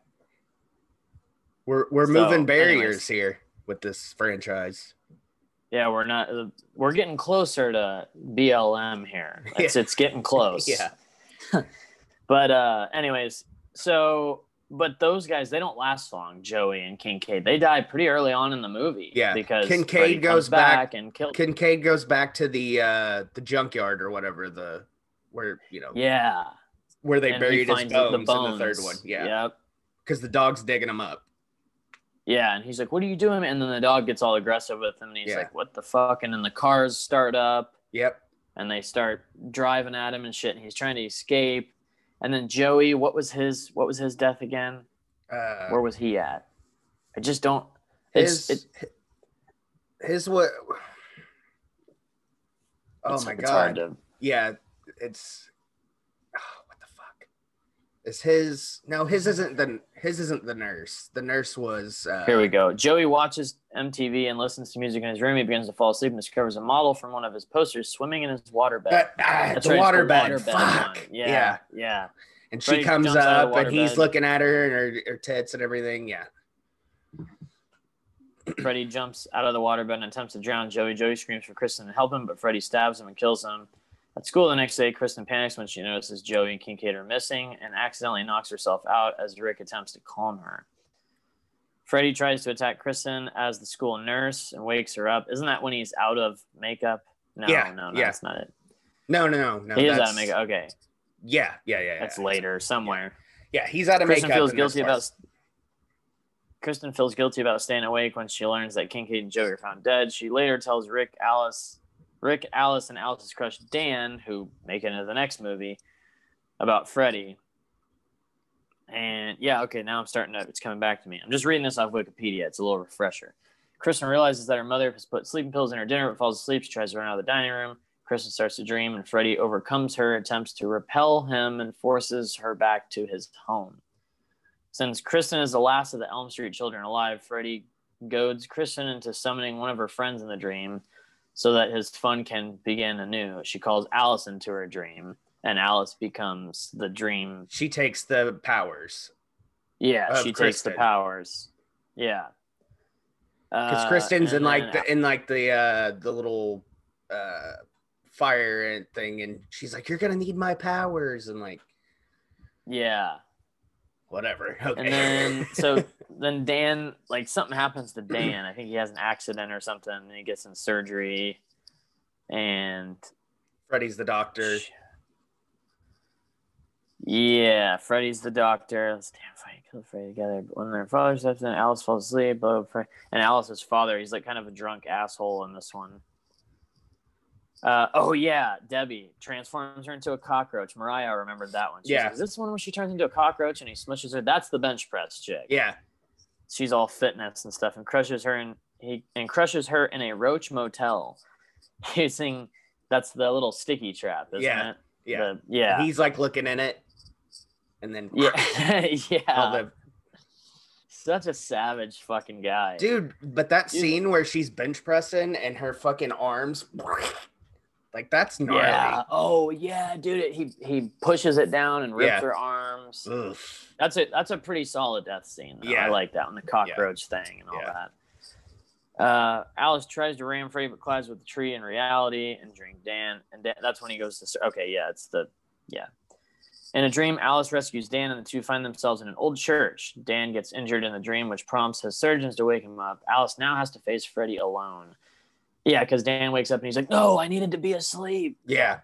We're we're So, moving barriers anyways. here with this franchise. Yeah, we're not. We're getting closer to BLM here. It's it's getting close. Yeah. But uh, anyways, so but those guys they don't last long. Joey and Kincaid they die pretty early on in the movie. Yeah, because Kincaid Freddy goes comes back- and kills. Kincaid goes back to the uh the junkyard or whatever the where you know yeah, where they and buried his finds bones, in the third one. Yeah. Yep. because the dog's digging him up. Yeah, and he's like, "What are you doing?" And then the dog gets all aggressive with him, and he's Yeah. like, "What the fuck?" And then the cars start up, Yep. And they start driving at him and shit, and he's trying to escape. And then Joey, what was his what was his death again? Uh, Where was he at? I just don't. It's his it, his what? Oh my god! to- Yeah, it's oh, what the fuck is his? No, his isn't the his isn't the nurse. The nurse was. Uh, Here we go. Joey watches MTV and listens to music in his room. He begins to fall asleep and discovers a model from one of his posters swimming in his waterbed. Uh, ah, That's the right, waterbed. waterbed Fuck. Yeah. Yeah, yeah. And she Freddy comes jumps out of up and he's waterbed. looking at her and her, her tits and everything. Yeah. Freddy jumps out of the waterbed and attempts to drown Joey. Joey screams for Kristen to help him, but Freddy stabs him and kills him. At school the next day, Kristen panics when she notices Joey and Kincaid are missing and accidentally knocks herself out as Rick attempts to calm her. Freddy tries to attack Kristen as the school nurse and wakes her up. Isn't that when he's out of makeup? No, Yeah, no, no, yeah. that's not it. No, no, no, no. he is out of makeup. Okay, Yeah, yeah, yeah. that's yeah. later somewhere. Yeah, he's out of Kristen makeup. feels guilty about. Kristen feels guilty about staying awake when she learns that Kincaid and Joey are found dead. She later tells Rick, Alice, Rick, Alice, and Alice's crush Dan, who make it into the next movie, about Freddy. And yeah, okay, now I'm starting to. It's coming back to me. I'm just reading this off Wikipedia. It's a little refresher. Kristen realizes that her mother has put sleeping pills in her dinner, but falls asleep. She tries to run out of the dining room. Kristen starts to dream, and Freddy overcomes her, attempts to repel him, and forces her back to his home. Since Kristen is the last of the Elm Street children alive, Freddy goads Kristen into summoning one of her friends in the dream so that his fun can begin anew. She calls Alice into her dream, and Alice becomes the dream. She takes the powers Yeah, she takes the powers. Yeah. because Uh, Kristen's in like the in like the uh the little uh fire thing, and she's like, "You're gonna need my powers," and like yeah. whatever. Okay. And then so then Dan like something happens to Dan. I think he has an accident or something and he gets in surgery and Freddy's the doctor. Yeah, Freddy's the doctor. Let's damn Freddy killed Freddy together. But when their father steps in, Alice falls asleep. Blah, blah. And Alice's father, he's like kind of a drunk asshole in this one. Uh, oh yeah, Debbie transforms her into a cockroach. Mariah remembered that one. She's Yeah. like, Is this one where she turns into a cockroach and he smushes her? That's the bench press chick. Yeah, She's all fitness and stuff, and crushes her and he and crushes her in a roach motel, using that's the little sticky trap, isn't Yeah, it? yeah. The- yeah. He's like looking in it, and then Yeah, all yeah. the- Such a savage fucking guy. dude. But that Dude. scene where she's bench pressing and her fucking arms, like that's gnarly. yeah. Oh yeah, dude. He he pushes it down and rips Yeah. her arms. Ugh. That's it. that's a pretty solid death scene. Though. Yeah. I like that one, the cockroach thing and all Yeah. that. Uh, Alice tries to ram Freddy, but collides with the tree in reality and drink Dan. And Dan, that's when he goes to. Okay, yeah, it's the yeah. In a dream, Alice rescues Dan, and the two find themselves in an old church. Dan gets injured in the dream, which prompts his surgeons to wake him up. Alice now has to face Freddy alone. Yeah, because Dan wakes up and he's like, "No, I needed to be asleep." Yeah,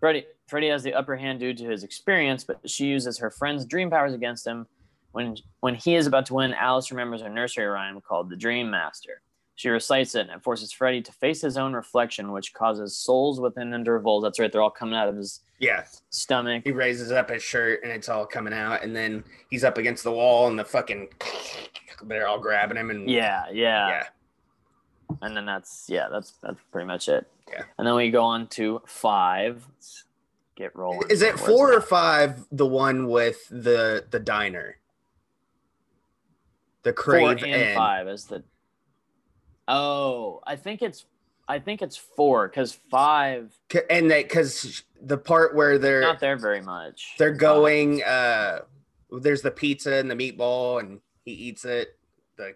Freddy Freddy has the upper hand due to his experience, but she uses her friend's dream powers against him. When when he is about to win, Alice remembers a nursery rhyme called the Dream Master. She recites it and it forces Freddy to face his own reflection, which causes souls within him to revolt. That's right, they're all coming out of his yeah. stomach. He raises up his shirt and it's all coming out, and then he's up against the wall, and the fucking they're all grabbing him, and Yeah, yeah. yeah, And then that's yeah, that's that's pretty much it. Yeah. And then we go on to five. Let's get rolling. Is it Where's four or that? five? The one with the the diner, the four crave and Inn. five is the oh i think it's i think it's four because five and that because the part where they're not there very much they're going. uh There's the pizza and the meatball, and he eats it. The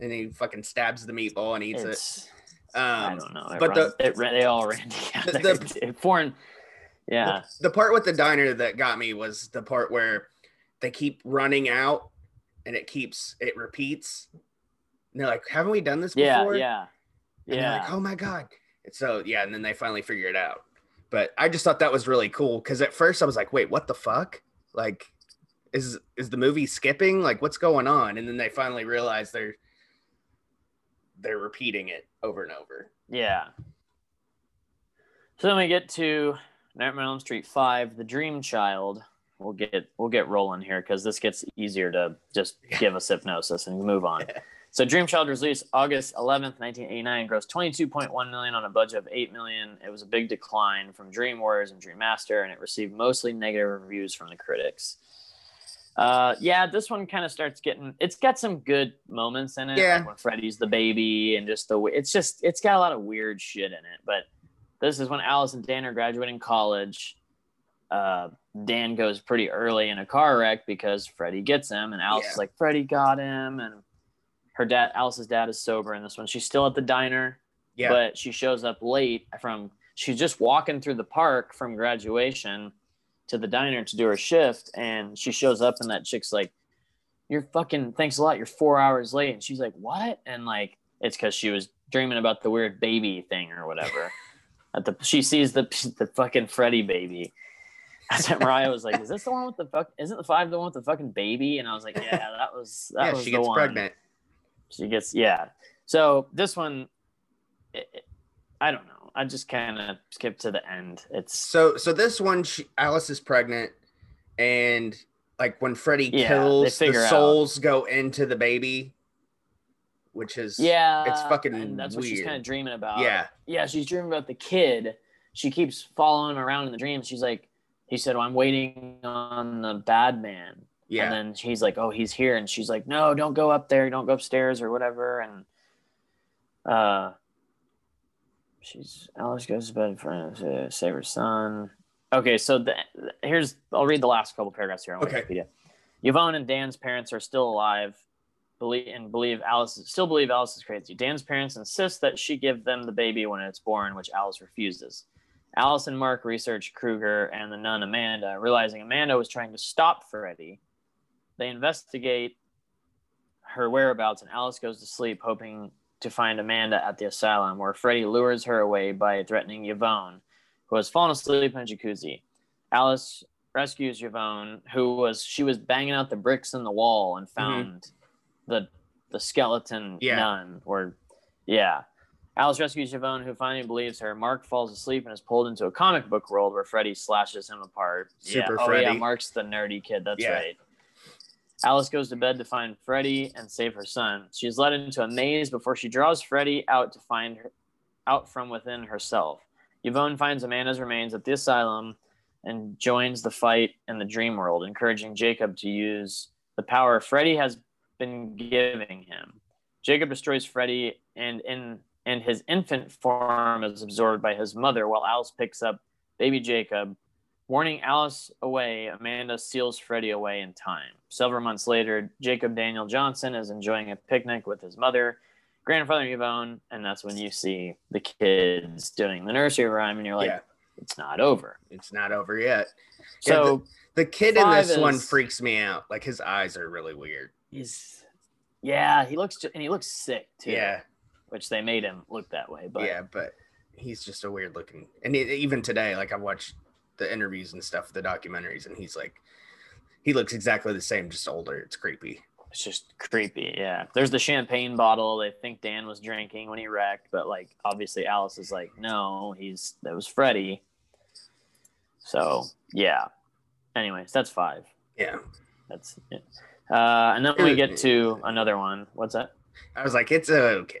and he fucking stabs the meatball and eats it. it's i Um, don't know it but runs- the- it, they all ran together the- foreign yeah The part with the diner that got me was the part where they keep running out and it keeps it repeats. And they're like, haven't we done this yeah before? yeah And they're yeah like, oh my God. And so yeah, and then they finally figure it out. But I just thought that was really cool because at first I was like, wait, what the fuck? Like is is the movie skipping? Like, what's going on? And then they finally realize they're they're repeating it over and over. Yeah. So then we get to Nightmare on Elm Street Five, The Dream Child. We'll get we'll get rolling here because this gets easier to just give us hypnosis and move on. So Dream Child released August 11th, 1989, grossed 22.1 million on a budget of 8 million. It was a big decline from Dream Warriors and Dream Master, and it received mostly negative reviews from the critics. Uh, yeah, this one kind of starts getting. It's got some good moments in it, Yeah. like when Freddy's the baby, and just the it's just it's got a lot of weird shit in it. But this is when Alice and Dan are graduating college. Uh, Dan goes pretty early in a car wreck because Freddy gets him, and Alice Yeah. is like, Freddy got him, and her dad, Alice's dad, is sober in this one. She's still at the diner, Yeah. but she shows up late from. She's just walking through the park from graduation to the diner to do her shift, and she shows up, and that chick's like, "You're fucking thanks a lot. You're four hours late," and she's like, "What?" And like, it's because she was dreaming about the weird baby thing or whatever. At the she sees the the fucking Freddy baby. That's what Mariah was like, "Is this the one with the fuck? Isn't the five the one with the fucking baby?" And I was like, "Yeah, that was that yeah, was she the gets one." pregnant. She gets yeah. So this one, it, it- I don't know. I just kind of skipped to the end. It's So so this one, she, Alice is pregnant, and like when Freddy Yeah, kills, the figure out- souls go into the baby, which is yeah, it's fucking and that's what she's kind of dreaming about. yeah yeah, she's dreaming about the kid. She keeps following him around in the dream. She's like, he said, well, I'm waiting on the bad man. yeah And then he's like, oh, he's here. And she's like, no, don't go up there. Don't go upstairs or whatever. And uh, she's Alice goes to bed for to save her son. Okay, so the, here's I'll read the last couple paragraphs here on Okay. Wikipedia. Yvonne and Dan's parents are still alive, believe and believe Alice still believe Alice is crazy. Dan's parents insist that she give them the baby when it's born, which Alice refuses. Alice and Mark research Krueger and the nun Amanda, realizing Amanda was trying to stop Freddy. They investigate her whereabouts, and Alice goes to sleep, hoping to find Amanda at the asylum, where Freddy lures her away by threatening Yvonne, who has fallen asleep in a jacuzzi. Alice rescues Yvonne, who was she was banging out the bricks in the wall and mm-hmm. found the the skeleton Yeah. nun. Or yeah. Alice rescues Yvonne, who finally believes her. Mark falls asleep and is pulled into a comic book world where Freddy slashes him apart. Super yeah. Oh yeah, Freddy. Mark's the nerdy kid. That's Yeah. right. Alice goes to bed to find Freddy and save her son. She is led into a maze before she draws Freddy out to find her out from within herself. Yvonne finds Amanda's remains at the asylum and joins the fight in the dream world, encouraging Jacob to use the power Freddy has been giving him. Jacob destroys Freddy and in and his infant form is absorbed by his mother while Alice picks up baby Jacob. Warning Alice away, Amanda seals Freddy away in time. Several months later, Jacob Daniel Johnson is enjoying a picnic with his mother, grandfather Yvonne, and that's when you see the kids doing the nursery rhyme, and you're like, yeah it's not over. it's not over yet Yeah, So the kid in this one freaks me out like his eyes are really weird he's, yeah, he looks, and he looks sick too. yeah which they made him look that way. But yeah but he's just a weird looking and even today like i watched the interviews and stuff the documentaries and he's like he looks exactly the same just older it's creepy it's just creepy. Yeah, there's the champagne bottle they think Dan was drinking when he wrecked, but like obviously Alice is like, no, he's that was Freddy. So yeah. Anyways, that's five. yeah That's it. Uh, and then we get to another one. What's that? i was like it's okay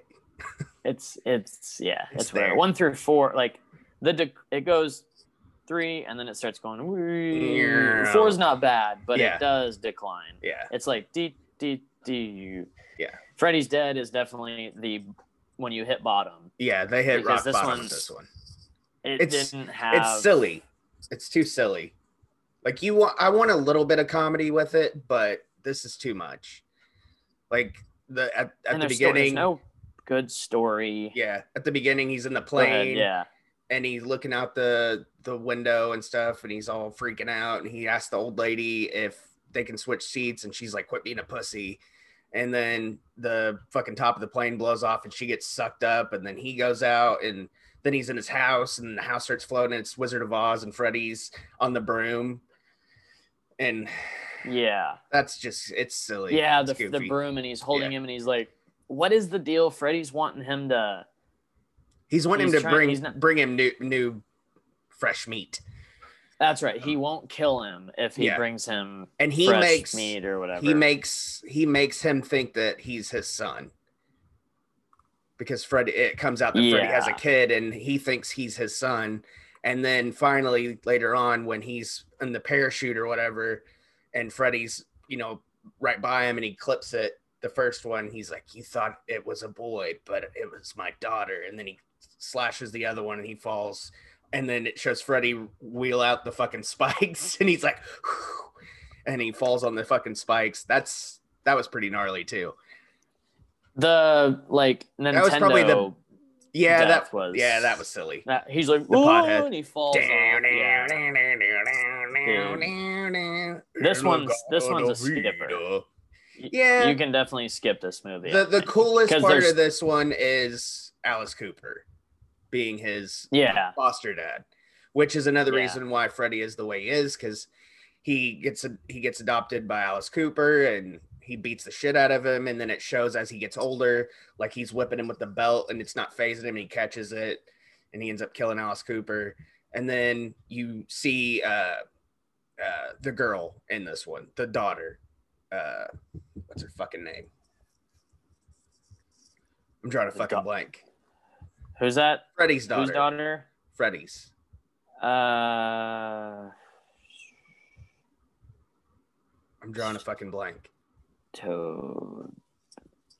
It's it's yeah, It's it's, one through four. Like the dec- it goes three, and then it starts going. Yeah. Four is not bad, but Yeah. it does decline. yeah It's like D D D. Yeah. Freddy's Dead is definitely the when you hit bottom. yeah they hit rock this bottom this one It It's- didn't have. it's silly it's too silly like you want i want a little bit of comedy with it but this is too much like the at, at the beginning no good story. yeah at the beginning he's in the Go ahead, plane Yeah. And he's looking out the the window and stuff and he's all freaking out and he asks the old lady if they can switch seats and she's like quit being a pussy and then the fucking top of the plane blows off and she gets sucked up and then he goes out and then he's in his house and the house starts floating it's wizard of oz and freddy's on the broom and Yeah. that's just it's silly. Yeah, It's the, the broom and he's holding Yeah. him and he's like, What is the deal? Freddy's wanting him to He's wanting he's him to trying- bring not- bring him new new fresh meat, That's right. He um, won't kill him if he Yeah. brings him and he fresh makes meat or whatever. he makes he makes him think that he's his son because Fred it comes out that Freddy has a kid and he thinks he's his son and then finally later on when he's in the parachute or whatever and Freddy's you know right by him and he clips it the first one he's like you thought it was a boy but it was my daughter and then he slashes the other one and he falls and then it shows Freddy wheel out the fucking spikes and he's like and he falls on the fucking spikes that's that was pretty gnarly too the like Nintendo was probably the- yeah that was- yeah that was silly that- he's like the pothead. and he falls. This one's- this one's a skipper. Yeah. You can definitely skip this movie. the the coolest part of this one is Alice Cooper being his yeah. foster dad, which is another Yeah. reason why Freddy is the way he is because he gets he gets adopted by Alice Cooper and he beats the shit out of him, and then it shows as he gets older, like he's whipping him with the belt, and it's not phasing him, and he catches it, and he ends up killing Alice Cooper, and then you see uh, uh, the girl in this one, the daughter, uh, what's her fucking name? I'm drawing a fucking blank. Who's that? Freddy's daughter. Whose daughter? Freddy's. Uh, I'm drawing a fucking blank. Toad.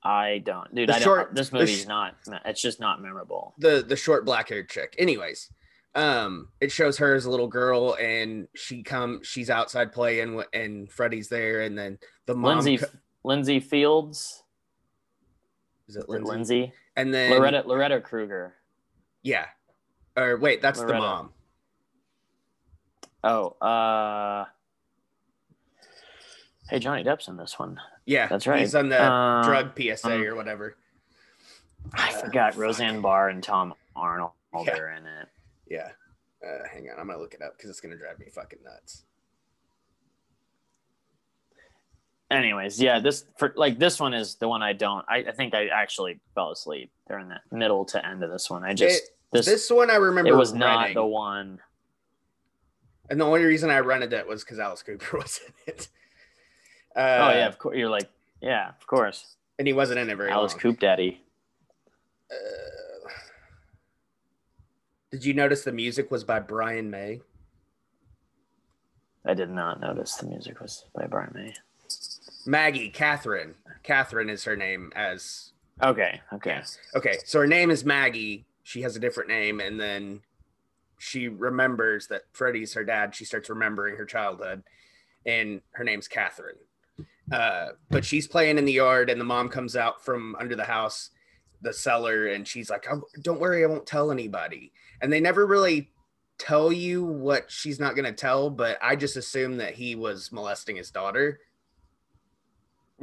I don't, dude. The I don't. this movie's sh- not. It's just not memorable. the the short black haired chick. Anyways, um, it shows her as a little girl, and she come she's outside playing, and Freddy's there, and then the mom Lindsay. co- Lindsay Fields. is it Is it Lindsay? Lindsay. And then Loretta. Loretta Krueger. yeah, or wait, that's the mom. Oh. Uh. Hey, Johnny Depp's in this one. Yeah, That's right. He's on the Uh, drug PSA um, or whatever. I Uh, forgot fuck. Roseanne Barr and Tom Arnold Yeah. are in it. Yeah, uh, hang on, I'm gonna look it up because it's gonna drive me fucking nuts. Anyways, yeah, this for like this one is the one I don't. I, I think I actually fell asleep during the middle to end of this one. I just It- this, This one I remember. it was not the one. and the only reason I rented it was because Alice Cooper was in it. Uh, oh yeah, of course. You're like, yeah, of course. and he wasn't in it very Alice long. Coop Daddy. Uh, did you notice the music was by Brian May? I did not notice the music was by Brian May. Maggie, Catherine. Catherine is her name as Okay, okay. okay. So her name is Maggie. She has a different name, and then she remembers that Freddy's her dad. She starts remembering her childhood, and her name's Catherine. Uh, but she's playing in the yard, and the mom comes out from under the house, the cellar, and she's like, "Oh, "Don't worry, I won't tell anybody." And they never really tell you what she's not going to tell, but I just assume that he was molesting his daughter.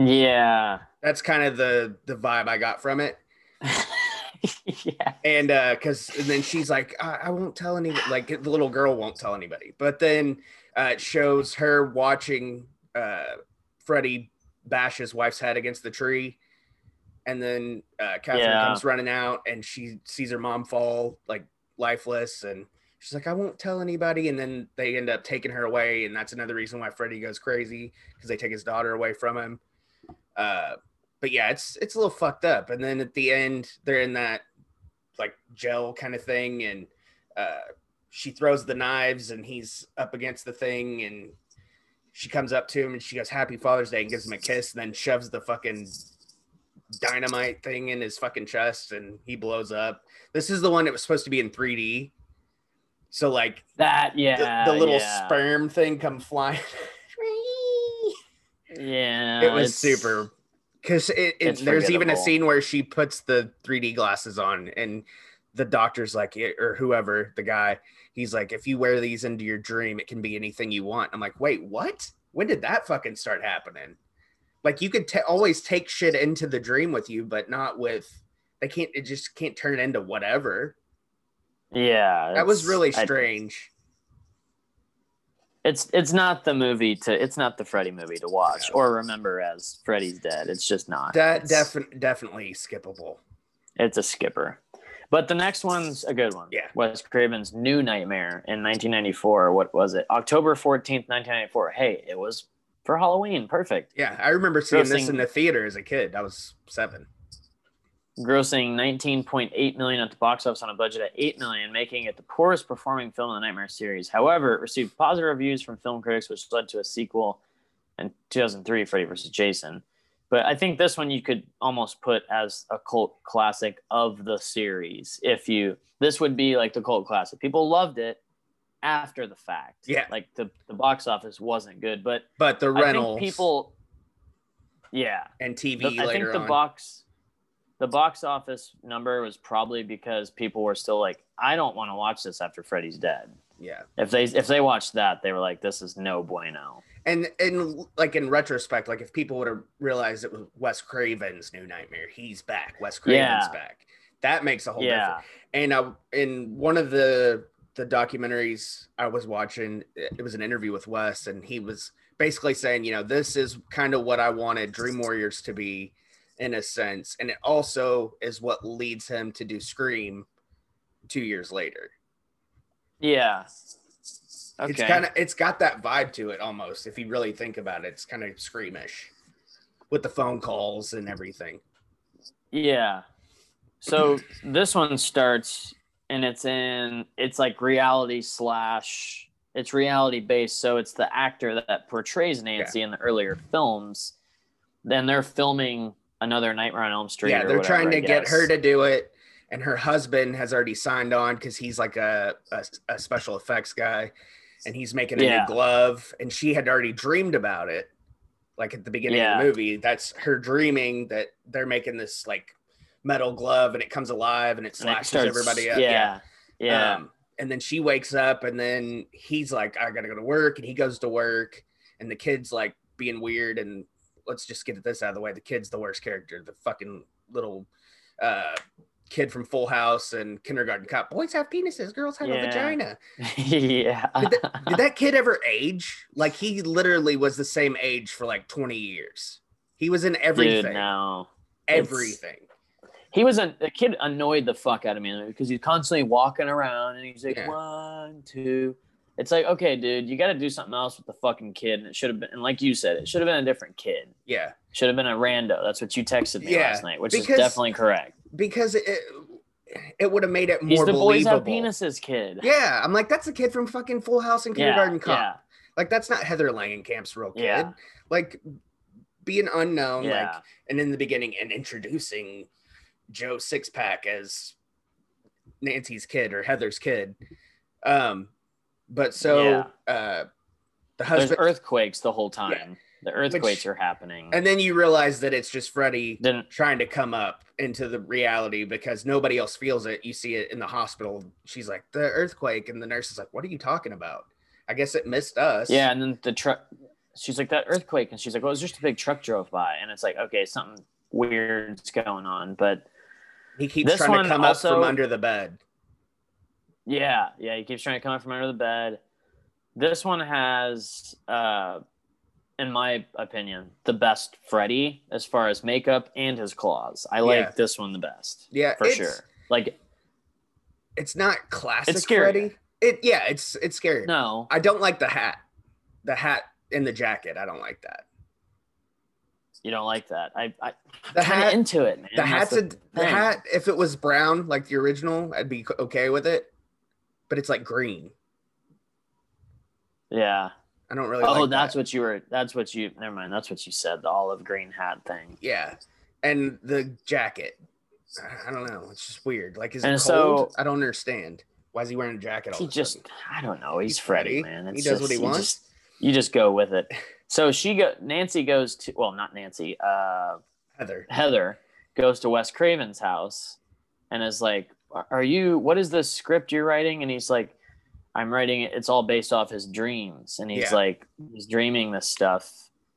Yeah. That's kind of the the vibe I got from it. yeah. and uh because and then she's like I, I won't tell any like the little girl won't tell anybody but then uh it shows her watching uh freddy bash his wife's head against the tree and then uh catherine Yeah. comes running out and she sees her mom fall like lifeless and she's like i won't tell anybody and then they end up taking her away and that's another reason why freddy goes crazy because they take his daughter away from him uh but yeah, it's it's a little fucked up. And then at the end, they're in that like gel kind of thing, and uh, she throws the knives, and he's up against the thing, and she comes up to him, and she goes "Happy Father's Day" and gives him a kiss, and then shoves the fucking dynamite thing in his fucking chest, and he blows up. This is the one that was supposed to be in 3D. So like That the- yeah. the, little yeah. sperm thing come flying. Yeah. it was super. Because it, it there's even a scene where she puts the 3d glasses on and the doctor's like or whoever the guy he's like if you wear these into your dream it can be anything you want. I'm like wait what? When did that fucking start happening? Like you could ta always take shit into the dream with you but not with they can't it just can't turn into whatever. Yeah. that was really strange It's it's not the movie to it's not the Freddy movie to watch No. or remember as Freddy's dead. It's just not. That definitely definitely skippable. It's a skipper. But the next one's a good one. Yeah. Wes Craven's New Nightmare in 1994. What was it? October 14th, 1994. Hey, it was for Halloween. Perfect. Yeah, I remember seeing this in the theater as a kid. I was seven. Grossing 19.8 million at the box office on a budget of 8 million, making it the poorest performing film in the Nightmare series. However, it received positive reviews from film critics, which led to a sequel in 2003, Freddy vs. Jason. But I think this one you could almost put as a cult classic of the series. If you, this would be like the cult classic. People loved it after the fact. Yeah. Like the, the box office wasn't good, but But the Reynolds think people, yeah, and TV the- I think the on. box the box office number was probably because people were still like, I don't want to watch this after Freddy's dead. yeah. If they if they watched that, they were like, This is no bueno. And and like in retrospect, like if people would have realized it was Wes Craven's new nightmare, he's back. Wes Craven's Yeah. back. That makes a whole Yeah. difference. And I, in one of the the documentaries I was watching, it was an interview with Wes, and he was basically saying, you know, this is kind of what I wanted Dream Warriors to be, in a sense, and it also is what leads him to do Scream two years later. Yeah. Okay. It's kind of it's got that vibe to it almost. If you really think about it, it's kind of screamish with the phone calls and everything. Yeah. So this one starts and it's in it's like reality slash it's reality based. So it's the actor that portrays Nancy in the earlier films. Then they're filming another Nightmare on Elm Street. yeah, they're whatever, trying to get her to do it, and her husband has already signed on because he's like a, a a special effects guy, and he's making a Yeah. new glove, and she had already dreamed about it, like at the beginning of the movie. That's her dreaming that they're making this like metal glove, and it comes alive and it And it slashes starts- everybody up. Yeah. Yeah. Um, and then she wakes up, and then he's like, I gotta go to work. And he goes to work, and the kid's like being weird. And let's just get this out of the way. The kid's the worst character, the fucking little uh, kid from Full House and Kindergarten Cop. Boys have penises, girls have a vagina. yeah. Did that, did that kid ever age? Like, he literally was the same age for like 20 years. He was in everything. Dude, no. It's- everything. He was a, the kid annoyed the fuck out of me because he's constantly walking around and he's like Yeah. one, two. It's like okay, dude, you got to do something else with the fucking kid, and it should have been. And like you said, it should have been a different kid. Yeah. Should have been a rando. That's what you texted me Yeah, last night, which because- is definitely correct. Because it, it would have made it more He's the boys have penises kid. Yeah, I'm like, that's a kid from fucking Full House and yeah, Kindergarten Cop. yeah, Like, that's not Heather Langenkamp's real kid. Yeah. Like, being unknown, like, and in the beginning, and introducing Joe Sixpack as Nancy's kid or Heather's kid. Um, but so uh, the There's husband, earthquakes the whole time. The earthquakes Which- are happening. and then you realize that it's just Freddy then trying to come up into the reality because nobody else feels it. You see it in the hospital. She's like, the earthquake. And the nurse is like, what are you talking about? I guess it missed us. yeah, and then the truck. She's like that earthquake, and she's like, "Well, it was just a big truck drove by," and it's like, okay, something weird's going on, but He keeps trying to come up from under the bed. Yeah, yeah, he keeps trying to come out from under the bed. This one has, uh, in my opinion, the best Freddy as far as makeup and his claws. I like Yeah. this one the best Yeah, for sure. Like, It's not classic It's scary. Freddy. It yeah, it's it's scary. no, I don't like the hat. The hat and the jacket. I don't like that. you don't like that. I, I The hat- into it, man. The That's hat's a, the hat. If it was brown like the original, I'd be okay with it. But it's like green. yeah. I don't really. Oh, like that's that. what you were. That's what you. Never mind. That's what you said. The olive green hat thing. Yeah, and the jacket. I don't know. It's just weird. Like, is it And cold? so- I don't understand. Why is he wearing a jacket all He just. sudden? I don't know. He's, He's Freddy, man. He It's does what just- he wants. just- you just go with it. So she go. Nancy goes to. Well, not Nancy. Uh, Heather. Heather goes to Wes Craven's house and is like, "Are you? What is the script you're writing?" And he's like, "I'm writing it. It's all based off his dreams." And he's Yeah. like, he's dreaming this stuff.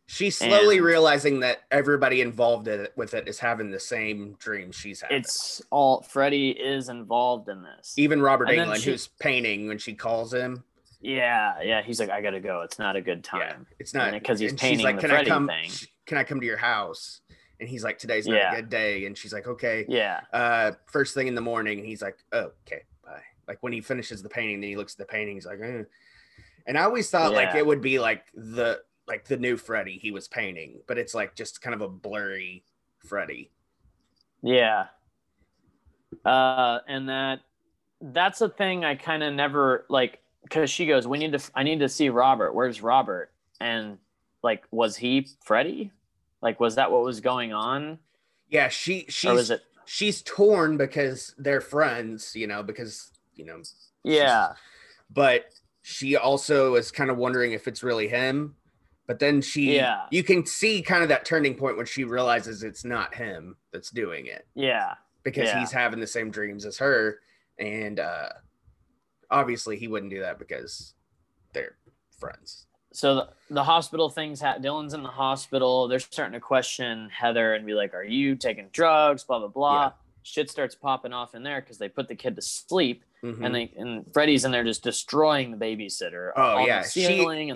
She's slowly And- realizing that everybody involved in it, with it is having the same dream she's having. It's all Freddy is involved in this. Even Robert And then Englund, she- who's painting when she calls him, Yeah, yeah. He's like, I gotta go. It's not a good Yeah, time. it's not because he's painting the "Can Freddy I come? thing." Can I come to your house?" And he's like, "Today's not Yeah. a good day." And she's like, "Okay." Yeah, Uh, first thing in the morning, and he's like, oh, "Okay, bye." Like when he finishes the painting, then he looks at the painting. He's like, eh. and I always thought like it would be like the like the new Freddy he was painting, but it's like just kind of a blurry Freddy. yeah. Uh, and that that's a thing I kind of never like because she goes, "We need to. I need to see Robert. Where's Robert?" And like, was he Freddy? Like, was that what was going on, Yeah, she she's it? she's torn because they're friends, you know, because you know Yeah, but she also is kind of wondering if it's really him. But then she, Yeah. you can see kind of that turning point when she realizes it's not him that's doing it yeah, because Yeah. he's having the same dreams as her. And uh, obviously, he wouldn't do that because they're friends. So the, the hospital things ha- dylan's in the hospital. They're starting to question heather and be like are you taking drugs? Blah blah blah. Yeah. shit starts popping off in there because they put the kid to sleep Mhm. and they and freddy's in there just destroying the babysitter oh yeah, the she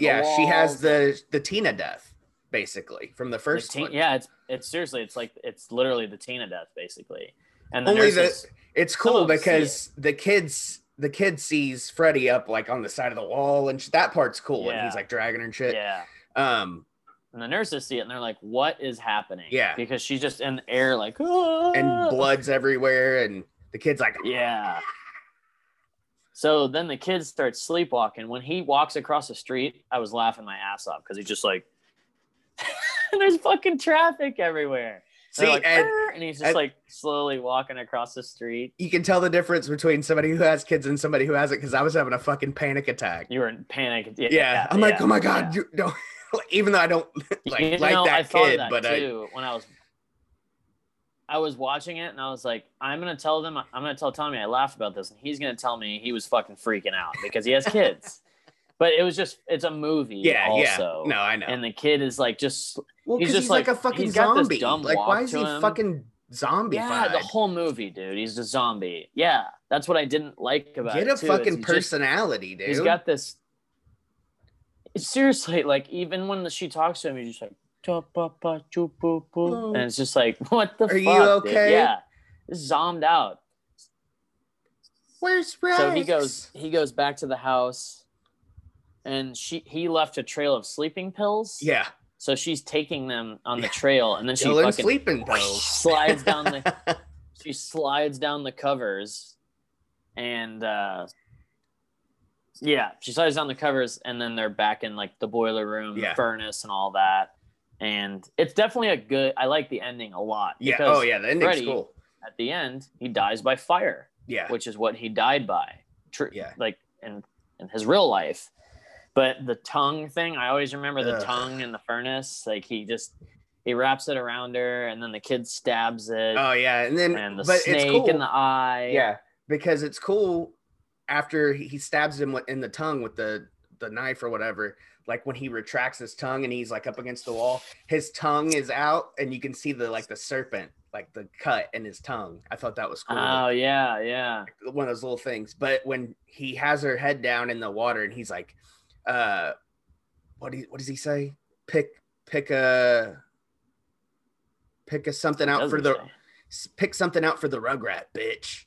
yeah the she has the the Tina death basically from the The first one. yeah it's it's seriously it's like it's literally the tina death basically. And the Only the it's cool of 'em see because the kids the kid sees Freddy up like on the side of the wall and sh- that part's cool and Yeah. he's like dragging her and shit. yeah Um and the nurses see it and they're like what is happening Yeah. because she's just in the air like "Ah." and blood's everywhere and the kid's like Yeah. So then the kid starts sleepwalking. When he walks across the street, I was laughing my ass off because he's just like, there's fucking traffic everywhere. See like, and and he's just and- like slowly walking across the street. you can tell the difference between somebody who has kids and somebody who hasn't because I was having a fucking panic attack. You were in panic. Yeah. Yeah, I'm like, oh my god, yeah. you don't even though I don't like, You know, I that thought kid, that but I when I was I was watching it and I was like, I'm gonna tell them I'm gonna tell Tommy I laughed about this and he's gonna tell me he was fucking freaking out because he has kids. but it was just it's a movie yeah, also. yeah. No, I know. And the kid is like just well, he's because he's, just like, like- a fucking he's zombie. Like, why is he him. fucking zombie? yeah, the whole movie, dude. He's a zombie. Yeah, that's what I didn't like about Get a too, fucking he's just- personality, dude. He's got this. Seriously, like even when she talks to him, he's just like, "Cha, pa, pa, choo, poo, poo," and it's just like, what the Are fuck? you dude? okay? Yeah, just zommed out. Where's Rex? So he goes, he goes back to the house, and she he left a trail of sleeping pills. Yeah, So she's taking them on the trail, and then she Dylan fucking sleeping pills. slides down the she slides down the covers and uh yeah she slides down the covers and then they're back in like the boiler room Yeah. the furnace and all that and it's definitely a good i like the ending a lot yeah. Oh yeah, the ending's Freddy- cool. at the end he dies by fire Yeah. which is what he died by True. Yeah. like in in his real life but the tongue thing i always remember the tongue in the furnace like he just he wraps it around her and then the kid stabs it Oh yeah, and then and the but snake cool. in the eye. Yeah, because it's cool after he he stabs him in the tongue with the the knife or whatever. Like when he retracts his tongue and he's like up against the wall, his tongue is out and you can see the like the serpent, like the cut in his tongue. I thought that was cool. Oh yeah, yeah. One of those little things. But when he has her head down in the water and he's like, uh, what do you, what does he say? Pick pick a pick a something out for the say. pick something out for the rugrat, bitch.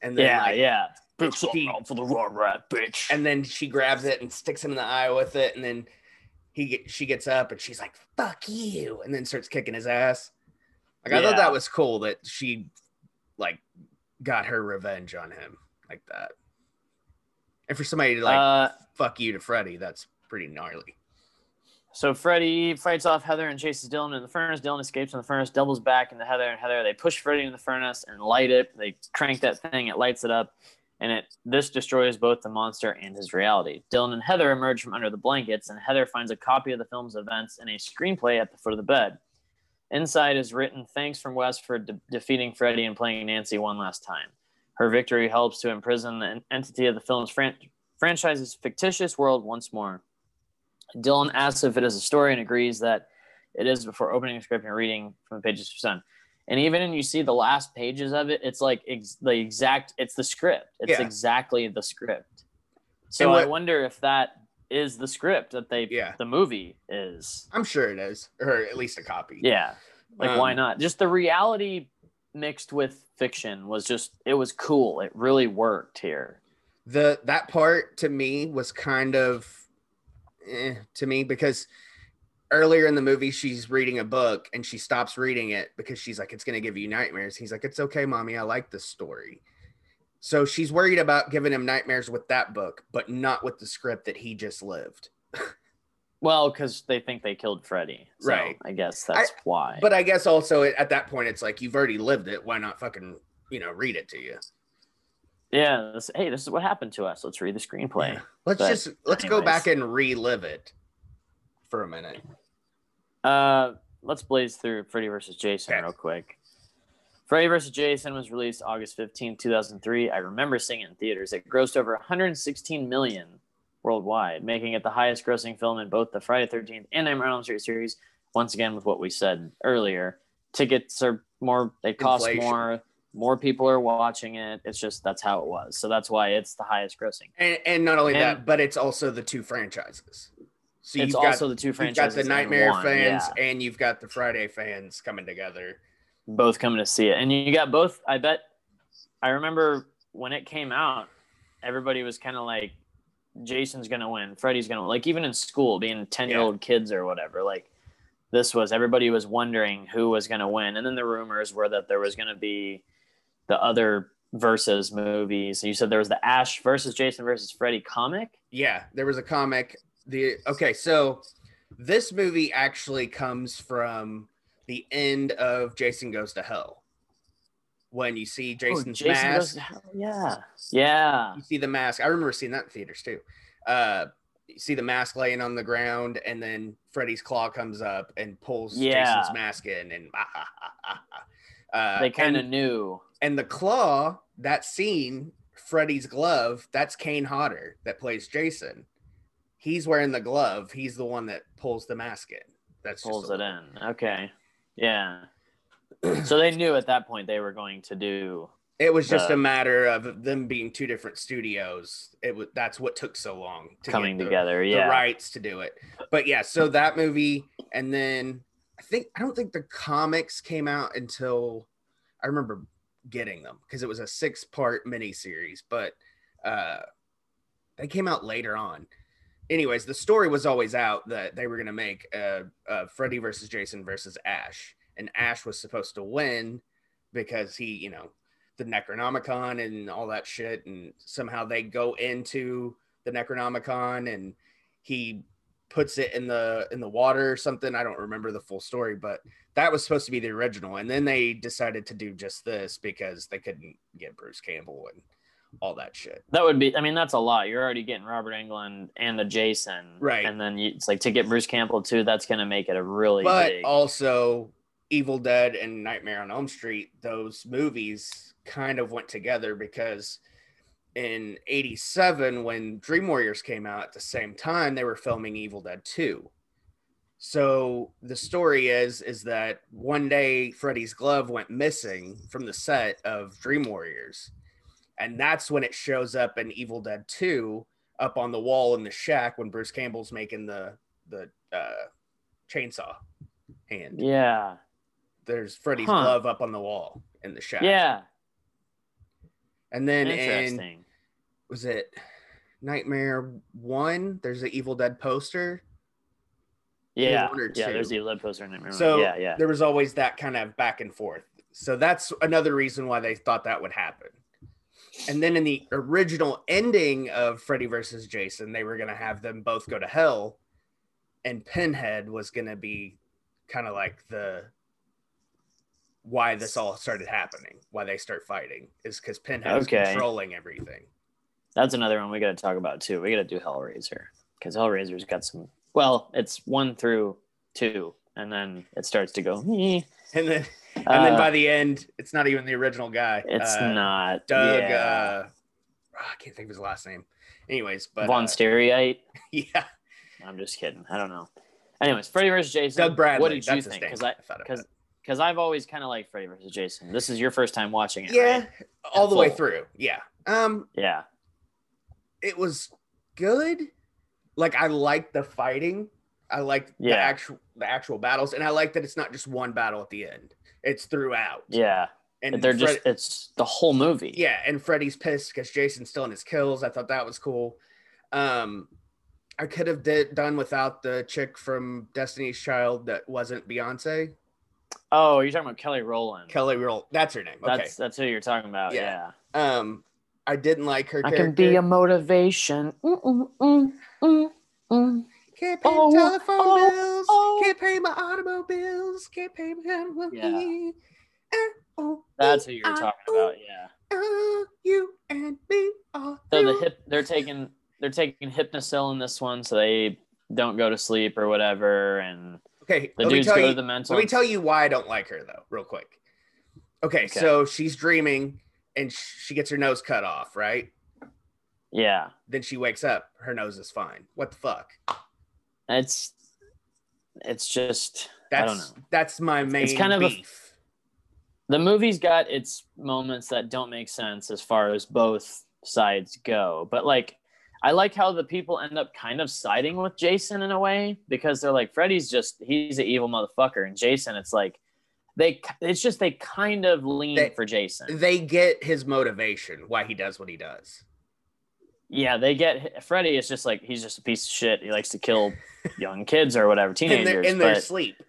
And then Yeah, like, yeah. Big she- out for the raw rat, bitch. and then she grabs it and sticks him in the eye with it, and then he she gets up and she's like, "Fuck you," and then starts kicking his ass. Like I thought that was cool that she like got her revenge on him like that. And for somebody to like uh, fuck you to Freddy, that's pretty gnarly. so Freddy fights off Heather and chases Dylan in the furnace. Dylan escapes from the furnace, doubles back into Heather and Heather. They push Freddy in the furnace and light it. They crank that thing, it lights it up, and it this destroys both the monster and his reality. Dylan and Heather emerge from under the blankets, and Heather finds a copy of the film's events and a screenplay at the foot of the bed. Inside is written thanks from Wes for de- defeating Freddy and playing Nancy one last time. Her victory helps to imprison the entity of the film's fran- franchise's fictitious world once more. Dylan asks if it is a story and agrees that it is before opening the script and reading from the pages percent. And even when you see the last pages of it, it's like ex- the exact, it's the script. It's Yeah. exactly the script. So And I wonder if that is the script that they Yeah. the movie is. I'm sure it is, or at least a copy. Yeah. Like why Um, not? Just the reality mixed with fiction was just it was cool. It really worked here. the that part to me was kind of eh, to me because earlier in the movie she's reading a book and she stops reading it because she's like it's going to give you nightmares he's like it's okay mommy i like this story so she's worried about giving him nightmares with that book but not with the script that he just lived Well, because they think they killed Freddy. So Right. I guess that's why. but i guess also at that point it's like you've already lived it why not fucking you know read it to you yeah, this, hey, this is what happened to us. Let's read the screenplay. Yeah. let's But just let's go back and relive it for a minute Uh, let's blaze through Freddy versus Jason Okay. real quick. Freddy vs. Jason was released August 15, 2003. I remember seeing it in theaters. It grossed over 116 million worldwide, making it the highest grossing film in both the Friday 13th and Nightmare on Elm Street series. Once again, with what we said earlier, tickets are more, they cost Inflation. more, more people are watching it. It's just that's how it was. So that's why it's the highest grossing. And, and not only that, but it's also the two franchises. So it's you've got, also the two franchises. you've got the Nightmare one, fans yeah. and you've got the Friday fans coming together. both coming to see it. And you got both. I bet. I remember when it came out, everybody was kind of like, "Jason's gonna win. Freddy's gonna win." like." Even in school, being ten year old kids or whatever, like this was everybody was wondering who was gonna win. And then the rumors were that there was gonna be the other versus movies. You said there was the Ash versus Jason versus Freddy comic. Yeah, there was a comic. The okay, so this movie actually comes from the end of Jason Goes to Hell. When you see Jason's oh, Jason mask, goes. Yeah, yeah. you see the mask. I remember seeing that in theaters too. Uh, you see the mask laying on the ground, and then Freddy's claw comes up and pulls Yeah. Jason's mask in, and ah, ah, ah, ah, ah. Uh, They kind of knew. and the claw that scene freddy's glove that's kane hodder that plays jason he's wearing the glove he's the one that pulls the mask in that's pulls just it in. Okay. Yeah. so they knew at that point they were going to do. it was just the- a matter of them being two different studios it was that's what took so long to get coming the- together. the rights to do it but yeah so that movie and then i think i don't think the comics came out until i remember getting them because it was a six part miniseries but uh they came out later on anyways the story was always out that they were going to make uh, uh freddy versus jason versus ash and ash was supposed to win because he you know the necronomicon and all that shit and somehow they go into the necronomicon and he puts it in the in the water or something i don't remember the full story but that was supposed to be the original and then they decided to do just this because they couldn't get bruce campbell and all that shit That would be. I mean, that's a lot. You're already getting Robert Englund and the Jason, Right. And then you, it's like to get Bruce Campbell too. That's going to make it a really but big. also evil dead and nightmare on elm street those movies kind of went together because in 87 when dream warriors came out at the same time they were filming evil dead 2 so the story is is that one day freddy's glove went missing from the set of dream warriors. And that's when it shows up in evil dead 2 up on the wall in the shack when bruce campbell's making the the uh, chainsaw hand. Yeah. There's freddy's Huh. glove up on the wall in the shack Yeah. and then in was it Nightmare One? There's an Evil Dead poster. yeah. Yeah. There's the lead poster in it. So yeah. Yeah. there was always that kind of back and forth. So that's another reason why they thought that would happen. And then in the original ending of Freddy versus Jason, they were going to have them both go to hell, and Pinhead was going to be kind of like the why this all started happening, why they start fighting, is because Pinhead is Okay. controlling everything. That's another one we got to talk about too. We got to do Hellraiser because Hellraiser's got some. Well, it's one through two, and then it starts to go. And then and then Uh, by the end, it's not even the original guy. It's Uh, not Doug. yeah. Uh, oh, I can't think of his last name. Anyways, but Von uh, yeah, I'm just kidding. I don't know. Anyways, Freddy vs. Jason. Doug Bradley. What did you think? Because I because. Because I've always kind of liked Freddy vs. Jason. This is your first time watching it. yeah, right? all the way through. Yeah. Um, Yeah. it was good. Like I like the fighting. I like the actual the actual battles, and I like that it's not just one battle at the end. It's throughout. Yeah, and they're just it's the whole movie. yeah, and Freddy's pissed because Jason's still in his kills. I thought that was cool. Um, I could have did, done without the chick from Destiny's Child that wasn't Beyonce. Oh, you're talking about Kelly Rowland. Kelly Roll, that's her name. Okay. That's that's who you're talking about. Yeah. Yeah. um, I didn't like her. I character. can be a motivation. Mm, mm, mm. Can't pay Oh, telephone oh, bills. oh. Can't pay my automobiles. Can't pay my automobiles. Yeah. That's who you're talking ooh, about. Yeah. uh, you and me are So the hip they're taking they're taking Hypnocil in this one, so they don't go to sleep or whatever, and Okay, the let me tell go you. to the mental. Let me tell you why I don't like her though, real quick. Okay, Okay. so she's dreaming and sh- she gets her nose cut off, right? Yeah, Then she wakes up, her nose is fine. What the fuck? it's it's just That's I don't know. that's my main it's kind of a- beef. The movie's got its moments that don't make sense as far as both sides go, but like. I like how the people end up kind of siding with Jason in a way because they're like Freddy's just he's an evil motherfucker and Jason it's like they it's just they kind of lean They- for Jason. they get his motivation, why he does what he does. Yeah, they get Freddy is just like he's just a piece of shit. He likes to kill young kids or whatever, in teenagers. their, in their sleep.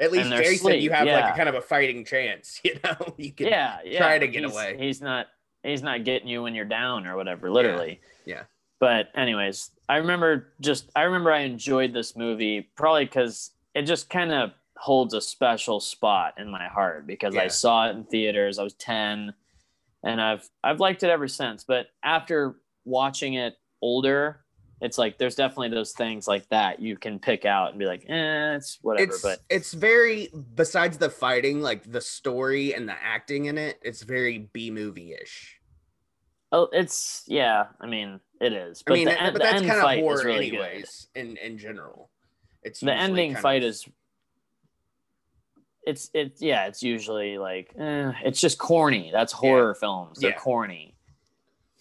At least In Jason, sleep, you have like a kind of a fighting chance. You know, you can. yeah, yeah, try to get he's- away. He's not he's not getting you when you're down or whatever, literally. Yeah. But anyways, I remember just I remember I enjoyed this movie probably because it just kind of holds a special spot in my heart because I saw it in theaters. I was ten, and I've I've liked it ever since. But after watching it older, it's like there's definitely those things like that you can pick out and be like, eh, it's whatever. It's but it's very besides the fighting, like the story and the acting in it, it's very B movie ish. oh, it's yeah. I mean, it is. I But mean, the, that- but the that's end kind of fight horror is really good. anyways. In in general, it's the ending fight of- is it's it's yeah it's usually like eh, it's just corny that's horror films they're Yeah. corny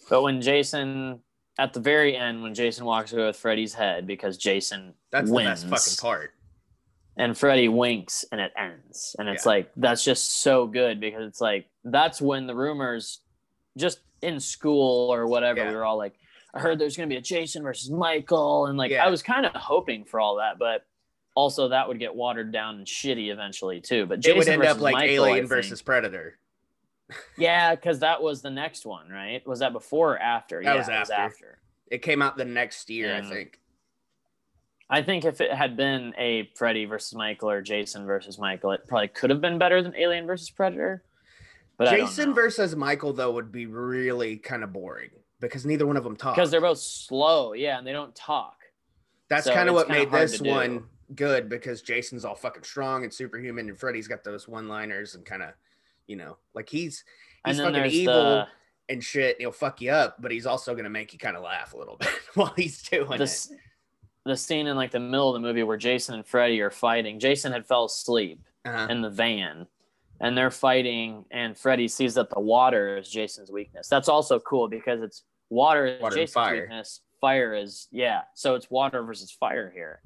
but when jason at the very end when jason walks away with freddy's head because jason that's wins the best fucking part. and freddy winks and it ends and it's Yeah. like that's just so good because it's like that's when the rumors just in school or whatever Yeah. we were all like i heard there's going to be a jason versus michael and like Yeah. i was kind of hoping for all that but also that would get watered down and shitty eventually too but it would Jason end up like Michael, Alien versus Predator. yeah because that was the next one right was that before or after That yeah was it was after. after It came out the next year, And- I think. i think if it had been a freddy versus michael or jason versus michael it probably could have been better than alien versus predator but Jason versus Michael though would be really kind of boring because neither one of them talk. because they're both slow yeah and they don't talk That's so kind of what made this do. one good because Jason's all fucking strong and superhuman, and Freddy's got those one-liners and kind of, you know, like he's he's fucking evil the and shit. He'll fuck you up, but he's also gonna make you kind of laugh a little bit while he's doing this it. the scene in like the middle of the movie where Jason and Freddy are fighting. Jason had fell asleep Uh-huh. in the van and they're fighting and Freddy sees that the water is Jason's weakness. That's also cool because it's water is Water fire. weakness. Fire is yeah. So it's water versus fire here.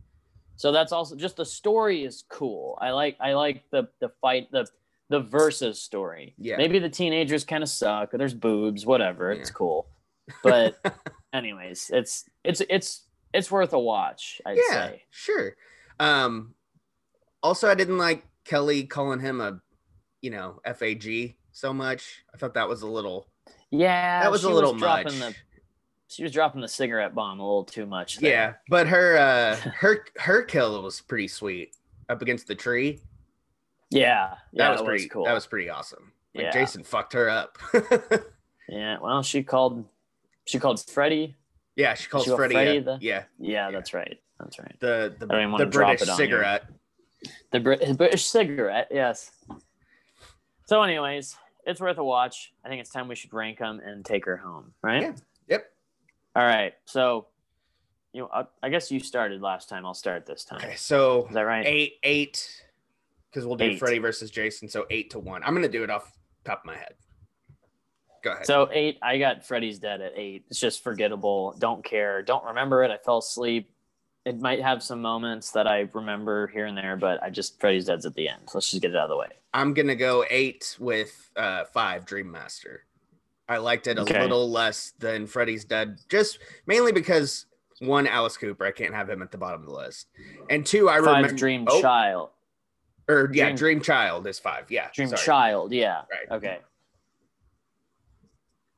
So that's also just the story is cool. I like I like the the fight the the versus story. Yeah. Maybe the teenagers kind of suck. There's boobs, whatever. It's cool. But anyways, it's it's it's it's worth a watch. I'd yeah, say. sure. Um, also, I didn't like Kelly calling him a, you know, FAG so much. I thought that was a little. Yeah, That was a little dropping much. the she was dropping the cigarette bomb a little too much. there. Yeah, but her uh her her kill was pretty sweet up against the tree. yeah, That yeah, was pretty cool. That was pretty awesome. Like Yeah. Jason fucked her up. yeah. Well, she called she called Freddy. yeah, she called a- the- yeah, Yeah, that's right. That's right. the the, I don't even the British it on you. cigarette. The Brit- British cigarette. Yes. So, anyways, it's worth a watch. I think it's time we should rank them and take her home. Right. Yeah. Yep. All right. So, you know, I, I guess you started last time. I'll start this time. Okay, so Is that right? eight eight because we'll do Eight. Freddy versus Jason. So eight to one. I'm gonna do it off top of my head. Go ahead. So eight, I got Freddy's Dead at eight. It's just forgettable. Don't care. Don't remember it. I fell asleep. It might have some moments that I remember here and there, but I just Freddy's Dead's at the end. So let's just get it out of the way. I'm gonna go eight with uh, five Dream Master. I liked it a Okay. little less than Freddy's Dead, just mainly because one, Alice Cooper, I can't have him at the bottom of the list, and two, I Five remember Dream oh, Child. or yeah, Dream- Dream Child is five. Yeah, Dream sorry. Child. Yeah. Right. Okay.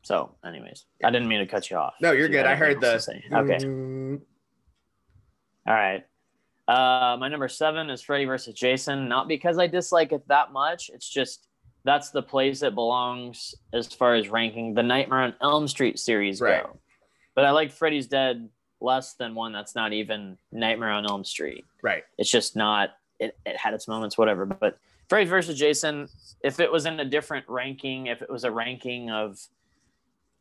So, anyways, I didn't mean to cut you off. No, you're good. I heard anything the else to say. Okay. Mm, All right. Uh, my number seven is Freddy versus Jason. Not because I dislike it that much. It's just that's the place it belongs as far as ranking the Nightmare on Elm Street series Right. go. But I like Freddy's Dead less than one that's not even Nightmare on Elm Street. right. It's just not. It, it had its moments, whatever. But Freddy versus Jason, if it was in a different ranking, if it was a ranking of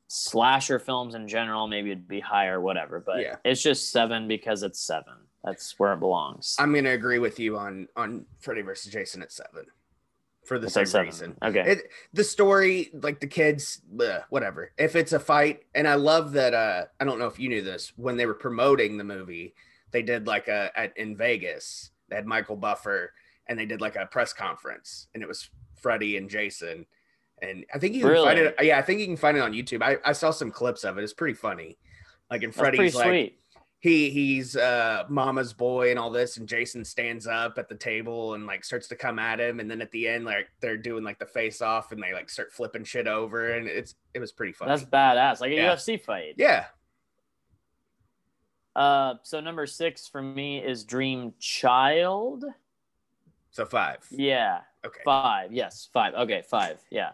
slasher films in general, maybe it'd be higher, whatever. But Yeah. it's just seven because it's seven. That's where it belongs. I'm gonna agree with you on on Freddy versus Jason at seven for the It's same seven. reason. Okay. It, the story, like the kids, bleh, whatever. If it's a fight, and I love that. Uh, I don't know if you knew this when they were promoting the movie, they did like a at in Vegas. They had Michael Buffer, and they did like a press conference, and it was Freddy and Jason. And I think you can find it. Yeah, I think you can find it on YouTube. I, I saw some clips of it. It's pretty funny. Like in Freddy's like sweet. he he's uh mama's boy and all this and jason stands up at the table and like starts to come at him and then at the end like they're doing like the face off and they like start flipping shit over and it's it was pretty funny That's badass. Like a Yeah. UFC fight. yeah Uh, so number six for me is Dream Child. so five Yeah. okay Five. Yes. Five. Okay. Five. Yeah.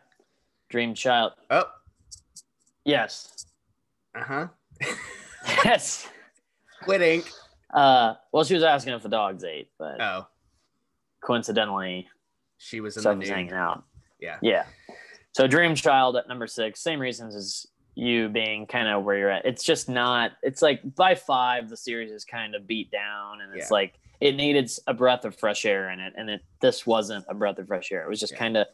Dream Child. oh Yes. uh-huh Yes. quitting Uh, well, she was asking if the dogs ate, but oh coincidentally, she was in stuff the was hanging out. Yeah. Yeah. So Dream Child at number six, same reasons as you being kind of where you're at. It's just not, it's like by five, the series is kind of beat down and it's Yeah. like it needed a breath of fresh air in it. And it, this wasn't a breath of fresh air. It was just Yeah. kind of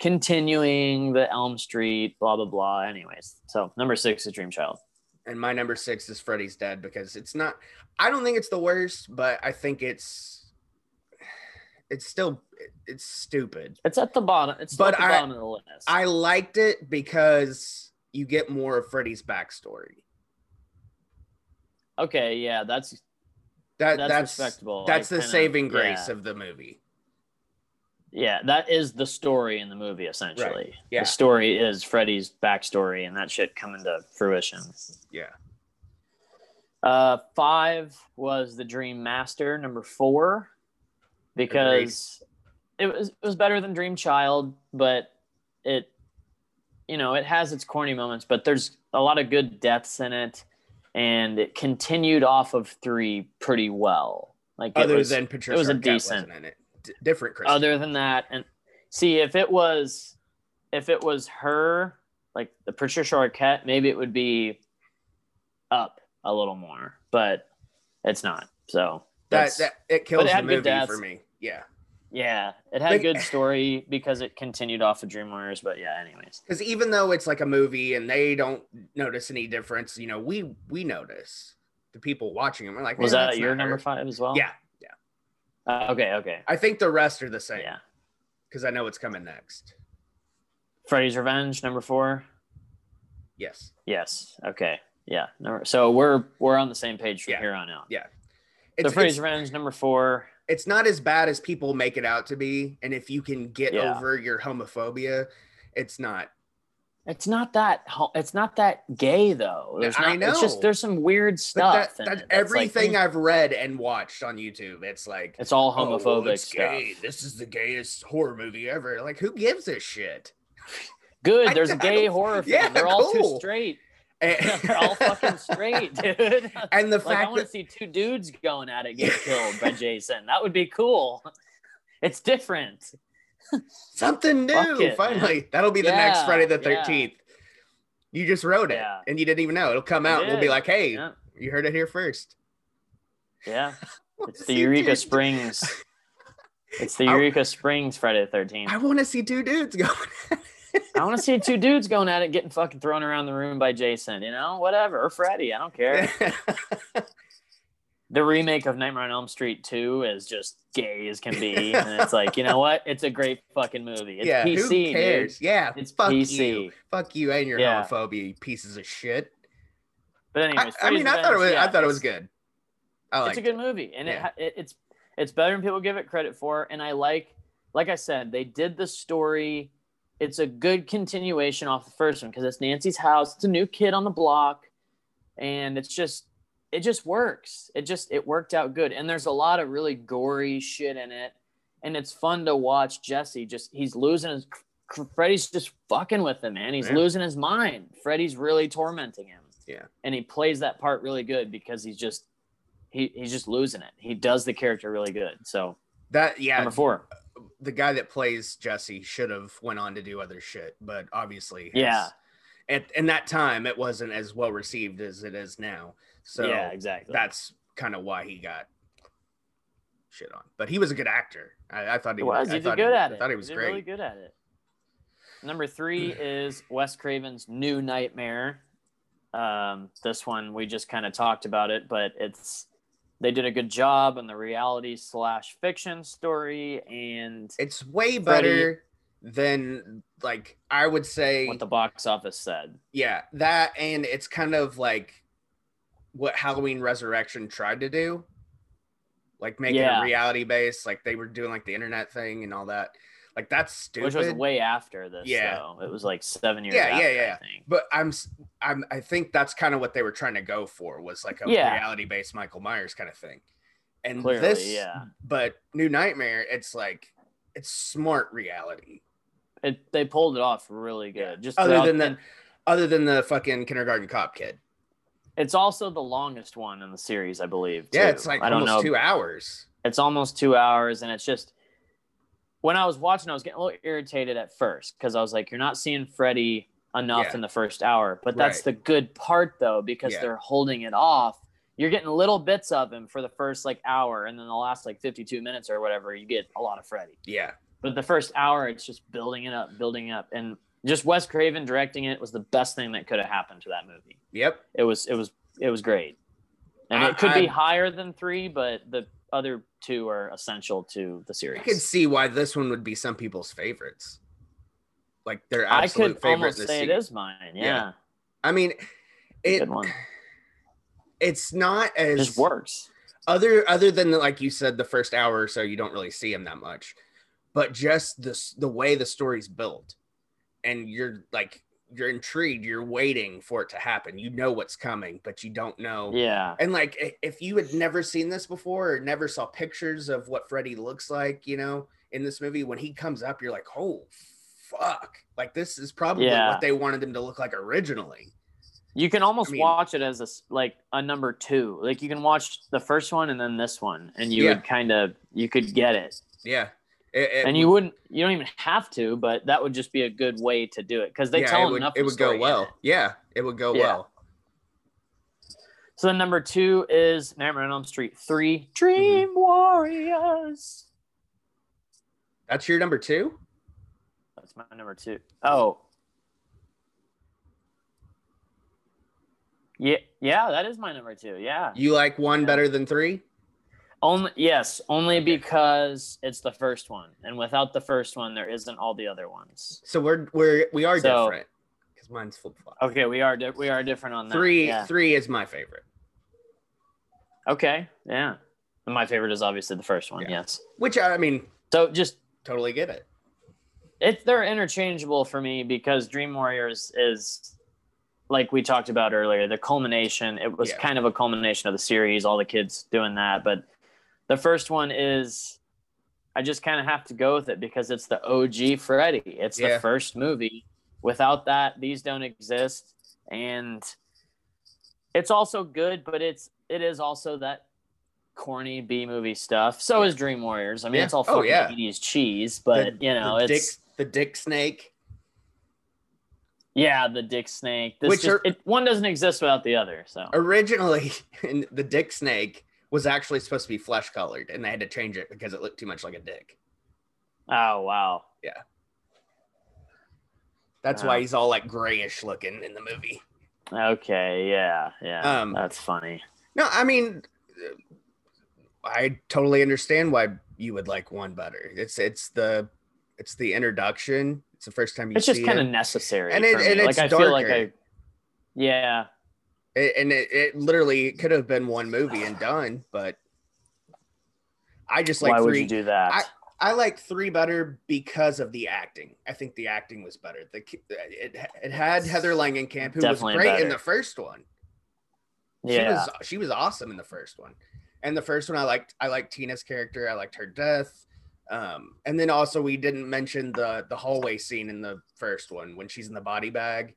continuing the Elm Street, blah, blah, blah. Anyways. So number six is Dream Child. and my number six is freddy's dead because it's not i don't think it's the worst but i think it's it's still it's stupid It's at the bottom. It's But at the I- bottom of the list. I liked it because you get more of Freddy's backstory. okay. Yeah. That's, That that's, that's respectable. that's I the kinda- saving grace yeah. of the movie. Yeah, that is the story in the movie essentially. Yeah. The story is Freddy's backstory and that shit coming to fruition. Yeah. Uh five was the Dream Master, number four, because it was it was better than Dream Child, but it you know, it has its corny moments, but there's a lot of good deaths in it, and it continued off of three pretty well. Like it Other was- than Patricia it was a Arquette decent- in it. D- different Chris. other than that and see if it was if it was her like the patricia arquette maybe it would be up a little more but it's not so that, that it kills it the movie for me. Yeah. yeah it had a good story because it continued off of dream warriors but yeah anyways Because even though it's like a movie and they don't notice any difference, you know, we we notice the people watching them. We're like, was that your number five as well Yeah. Uh, okay okay I think the rest are the same. yeah Because I know what's coming next. freddy's revenge number four Yes. yes okay yeah number, so we're we're on the same page from Yeah. here on out Yeah. so It's, freddy's it's, revenge number four it's not as bad as people make it out to be. And if you can get Yeah. over your homophobia, it's not. It's not that it's not that gay though. There's I not, It's just know. there's some weird But stuff. that, in that's it like, everything mm, I've read and watched on YouTube. It's like it's all "Oh, well, homophobic it's stuff. gay. This is the gayest horror movie ever. Like, who gives a shit? Good. There's a I gay horror film. Yeah, They're all too straight. They're all fucking straight, dude. and the like I want to see two dudes going at it get killed by Jason. That would be cool. It's different. something new. it, finally, that'll be the next Friday the yeah. Thirteenth. You just wrote it, Yeah. and you didn't even know it'll come out. and We'll be like, "Hey, Yeah. you heard it here first. Yeah. It's the Eureka Springs. It's the I- Eureka Springs Friday the Thirteenth. I want to see two dudes going. I want to see two dudes going at it, getting fucking thrown around the room by Jason. You know, whatever, or Freddy. I don't care. The remake of Nightmare on Elm Street 2 is just gay as can be. and it's like, you know what? It's a great fucking movie. It's yeah, PC, who cares? dude. Yeah, It's fuck PC. you, fuck you, and your Yeah. homophobia, you pieces of shit. But I, anyways, I mean, I thought it was, Revenge, I thought it was good. I it's a good movie, and Yeah. ha- it it's it's better than people give it credit for. And I like, like I said, they did the story. It's a good continuation off the first one because it's Nancy's house. It's a new kid on the block, and it's just it just works. It just it worked out good. And there's a lot of really gory shit in it, and it's fun to watch Jesse. Just he's losing his. Freddy's just fucking with him, man. He's Yeah. losing his mind. Freddy's really tormenting him. Yeah. And he plays that part really good because he's just he he's just losing it. He does the character really good. So that. Yeah, number four. the guy that plays Jesse should have went on to do other shit, but obviously, Yeah. At in that time, it wasn't as well received as it is now. So yeah, exactly. that's kind of why he got shit on. But he was a good actor. I, I thought he he was. I He did thought good he, at I thought he was did great. really good at it. Number three is Wes Craven's New Nightmare. Um, this one we just kind of talked about it, but it's they did a good job on the reality slash fiction story and It's way Freddy- better than like I would say. what the box office said. yeah, that and it's kind of like what Halloween Resurrection tried to do, like make it Yeah. a reality base. Like they were doing like the internet thing and all that. Like that's stupid. Which was way after this, Yeah. though. It was like seven years Yeah, after, yeah, I yeah. think. but I'm I'm, I think that's kind of what they were trying to go for was like a Yeah. reality based Michael Myers kind of thing. And Clearly, this yeah. but New Nightmare, it's like it's smart reality. It, they pulled it off really good. Just Other than other than the fucking kindergarten cop kid. It's also the longest one in the series, I believe. Yeah, it's like I don't almost know. two hours. It's almost two hours, and it's just when I was watching, I was getting a little irritated at first because I was like, "You're not seeing Freddy enough Yeah. in the first hour," but that's Right. the good part though because Yeah. they're holding it off. You're getting little bits of him for the first like hour, and then the last like 52 minutes or whatever, you get a lot of Freddy. Yeah. But the first hour, it's just building it up, building it up, and just Wes Craven directing it was the best thing that could have happened to that movie. Yep. It was, it was, it was great, and I- it could be higher than three, but the other two are essential to the series. I could see why this one would be some people's favorites. Like their absolute I could favorite almost say it season. is mine. Yeah, Yeah. I mean, it it's not It as just works. other other than like you said the first hour or so you don't really see him that much but just the the way the story's built and you're like you're intrigued you're waiting for it to happen you know what's coming but you don't know Yeah, and like if you had never seen this before or never saw pictures of what freddy looks like you know in this movie when he comes up you're like oh fuck like this is probably Yeah. what they wanted him to look like originally you can almost I mean- watch it as a like a number two. Like you can watch the first one and then this one, and you Yeah. would kind of you could get it. yeah It- it and you wouldn't you don't even have to but that would just be a good way to do it because they yeah, tell it would, enough it would go well yeah it would go Yeah. well so then number two is nightmare on elm street 3 mm-hmm. dream warriors that's your number two that's my number two. Oh. Yeah, yeah, that is my number two. Yeah. You like one Yeah. better than three? Only yes, only because it's the first one. And without the first one, there isn't all the other ones. So we're we're we are So- different because mine's flip flop. Okay, we are di- we are different on that. Three Yeah. three is my favorite, Okay. Yeah. And my favorite is obviously the first one. Yeah. Yes. which I mean So just totally get it. it they're interchangeable for me because Dream Warriors is like we talked about earlier, the culmination. It was Yeah. kind of a culmination of the series, all the kids doing that. But the first one is I just kind of have to go with it because it's the OG Freddy. It's Yeah. the first movie. Without that, these don't exist. And it's also good, but it's it is also that corny B movie stuff. So is Dream Warriors. I mean, Yeah. it's all Oh, yeah. 80s cheese, but The- you know, the it's dick the dick snake. yeah, the dick snake. This Which just, are- it, one doesn't exist without the other. So Originally, and the dick snake was actually supposed to be flesh colored, and they had to change it because it looked too much like a dick. oh wow, Yeah. That's Oh. why he's all like grayish looking in the movie. Okay, yeah, yeah. Um, that's funny. No, I mean, I totally understand why you would like one better. It's it's the it's the introduction. It's the first time you It's just kind of it. necessary. And it- and like it's I feel like. I Yeah. It- and it, it literally could have been one movie and done, but I just like Why would three. you do that? I I like three better because of the acting. I think the acting was better. The it, it had Heather Langenkamp, who Definitely was great in the first one. Yeah, She was she was awesome in the first one. And the first one I liked I liked Tina's character. I liked her death. Um, and then also we didn't mention the the hallway scene in the first one when she's in the body bag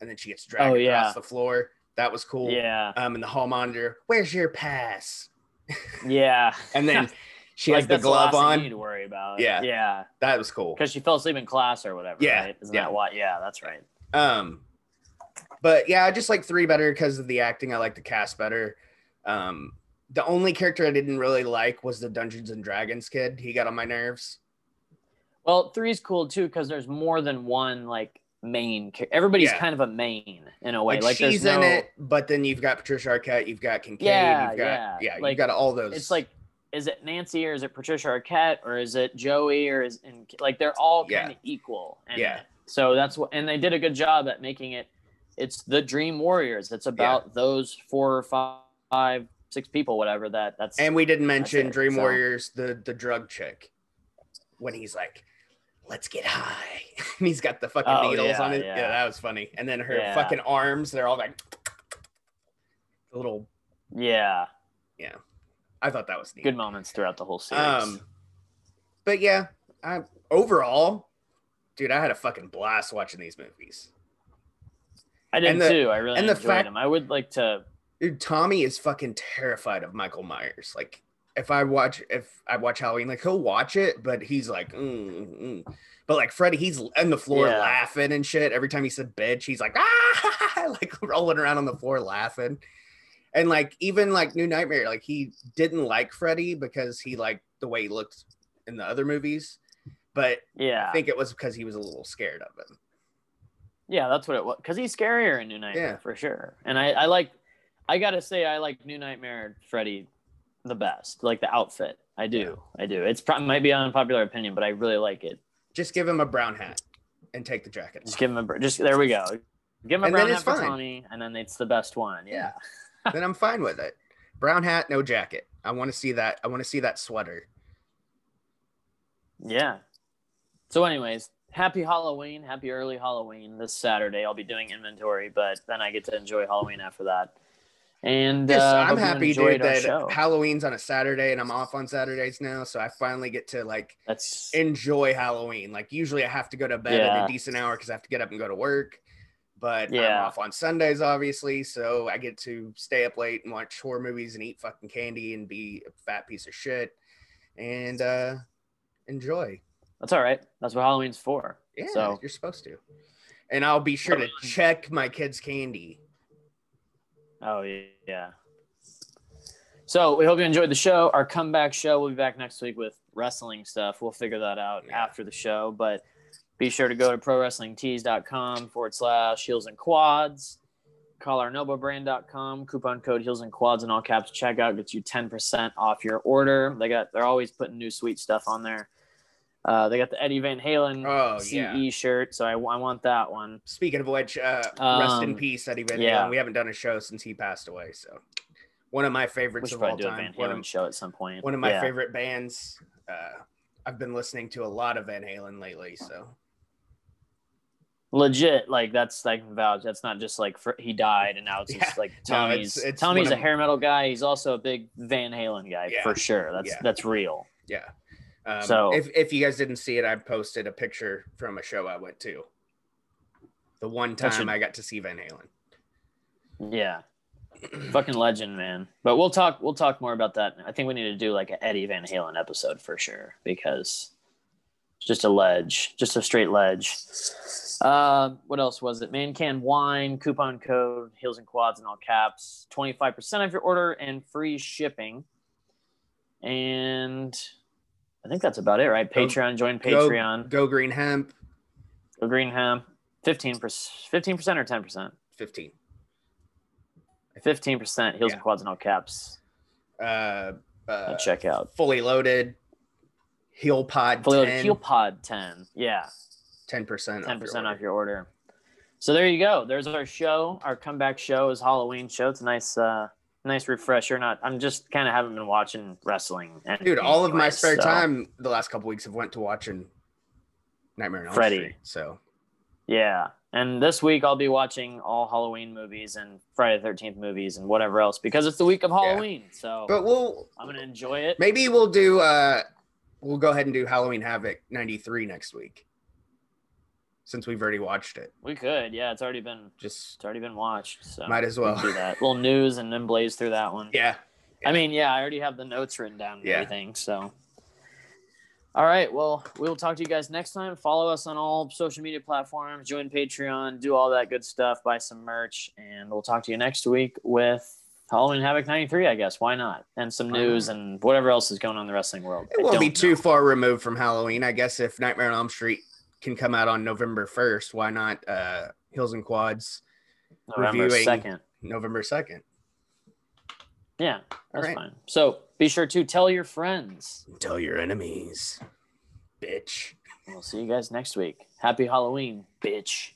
and then she gets dragged Oh, across the floor. That was cool. yeah. Um, and the hall monitor, where's your pass? Yeah. And then she like has the glove thing on. you need to worry about. Yeah. Yeah. That was cool. Because she fell asleep in class or whatever. Yeah, Right? Isn't yeah. that why? Yeah, that's right. Um, but yeah, I just like three better because of the acting. I like the cast better. Um, the only character I didn't really like was the Dungeons and Dragons kid. He got on my nerves. Well, three's cool too because there's more than one like main. Everybody's Yeah. kind of a main in a way. Like, Like, there's she's no, in it, but then you've got Patricia Arquette, you've got Kincaid, Yeah, you've got yeah. yeah, you've got all those. It's like, is it Nancy or is it Patricia Arquette or is it Joey or is and like they're all kind of equal. And Yeah. So that's what, and they did a good job at making it. It's the Dream Warriors. It's about those four or five, five, six people, whatever. That that's and we didn't mention it, Dream so. Warriors, the the drug chick, when he's like, "Let's get high," and he's got the fucking Oh, needles yeah, on it. yeah. Yeah. that was funny. And then her Yeah. fucking arms, they're all like a little. yeah, Yeah. I thought that was neat. good moments throughout the whole series. Um, but yeah, I overall, dude, I had a fucking blast watching these movies. I did the- too. I really and the enjoyed fact- them. I would like to. Dude, Tommy is fucking terrified of Michael Myers. Like, if I watch, if I watch Halloween, like he'll watch it, but he's like, mm, mm. but like Freddy, he's on the floor Yeah. laughing and shit. Every time he said bitch, he's like, ah, like rolling around on the floor laughing. And like even like New Nightmare, like he didn't like Freddy because he liked the way he looked in the other movies, but Yeah, I think it was because he was a little scared of him. yeah, that's what it was. Because he's scarier in New Nightmare Yeah. for sure. And I, I like, I gotta say, I like New Nightmare Freddy the best. Like the outfit, I do, I do. It's probably might be an unpopular opinion, but I really like it. Just give him a brown hat and take the jacket. Just give him a br- just there we go. Give him a And brown hat for fine. Tommy, and then it's the best one. Yeah. then I'm fine with it. Brown hat, no jacket. I want to see that. I want to see that sweater. Yeah. So, anyways, happy Halloween. Happy early Halloween this Saturday. I'll be doing inventory, but then I get to enjoy Halloween after that. And Yes, uh, I'm happy, dude, that show. Halloween's on a Saturday and I'm off on Saturdays now, so I finally get to like That's enjoy Halloween. Like usually I have to go to bed at a decent hour because I have to get up and go to work. But Yeah. I'm off on Sundays, obviously, so I get to stay up late and watch horror movies and eat fucking candy and be a fat piece of shit and uh enjoy. that's all right. That's what Halloween's for. Yeah, So- you're supposed to. And I'll be sure to check my kids' candy. Oh yeah. So we hope you enjoyed the show. Our comeback show. We'll be back next week with wrestling stuff. We'll figure that out Yeah. after the show. But be sure to go to prowrestlingtees.com forward slash heels and quads. CollarNobobrand.com. Coupon code heels and quads in all caps. Checkout gets you 10% off your order. They got they're always putting new sweet stuff on there. Uh, they got the Eddie Van Halen Oh, CE yeah. shirt, so I, I want that one. Speaking of which, uh, rest in Um, peace, Eddie Van yeah. Halen. We haven't done a show since he passed away. So, one of my favorites of all do a time. Van One Halen of, show at some point. one of my Yeah. favorite bands. Uh, I've been listening to a lot of Van Halen lately. So, legit like that's like vouch that's not just like for, he died and now it's just Yeah. like No, tommy's it's- it's tommy's a of- hair metal guy he's also a big van halen guy Yeah. for sure that's Yeah. that's real yeah. Um, So- if, if you guys didn't see it, I posted a picture from a show I went to. The one time should- I got to see Van Halen. yeah. Fucking legend man. But we'll talk we'll talk more about that. I think we need to do like an eddie van halen episode for sure because just a ledge just a straight ledge. Uh, what else was it? Mancan wine coupon code heels and quads in all caps 25% of your order and free shipping. And i think that's about it right? Go- patreon join patreon. Go Green Hemp. go green hemp. 15 15 percent or 10 percent? 15. 15 percent heels Yeah. and quads and all caps. Uh, uh, check out. Fully loaded. Heel pod Fully loaded. heel pod 10 yeah. 10%. 10 percent off your order. So there you go. There's our show our comeback show is halloween show. It's a nice uh nice refresher not i'm just kind of haven't been watching wrestling Dude, all of my spare so- time the last couple weeks have went to watching Nightmare on Elm Freddy. Street. So Yeah. And this week I'll be watching all Halloween movies and Friday the 13th movies and whatever else because it's the week of Halloween. So but we'll I'm going to enjoy it. maybe we'll do uh we'll go ahead and do Halloween Havoc 93 next week. Since we've already watched it. We could. Yeah. It's already been, Just it's already been watched. So might as well. can do that. little news and then blaze through that one. yeah. I mean, yeah, I already have the notes written down and Yeah. everything. So, all right. Well, we will talk to you guys next time. Follow us on all social media platforms, join Patreon, do all that good stuff, buy some merch, and we'll talk to you next week with Halloween Havoc 93, I guess. Why not? And some news not? and whatever else is going on in the wrestling world. It I won't be don't too know. far removed from Halloween. I guess if Nightmare on Elm Street can come out on November 1st, why not uh Heels and Quads November 2nd. November 2nd? Yeah, that's right. fine. So be sure to tell your friends. Tell your enemies. Bitch. We'll see you guys next week. Happy Halloween, bitch.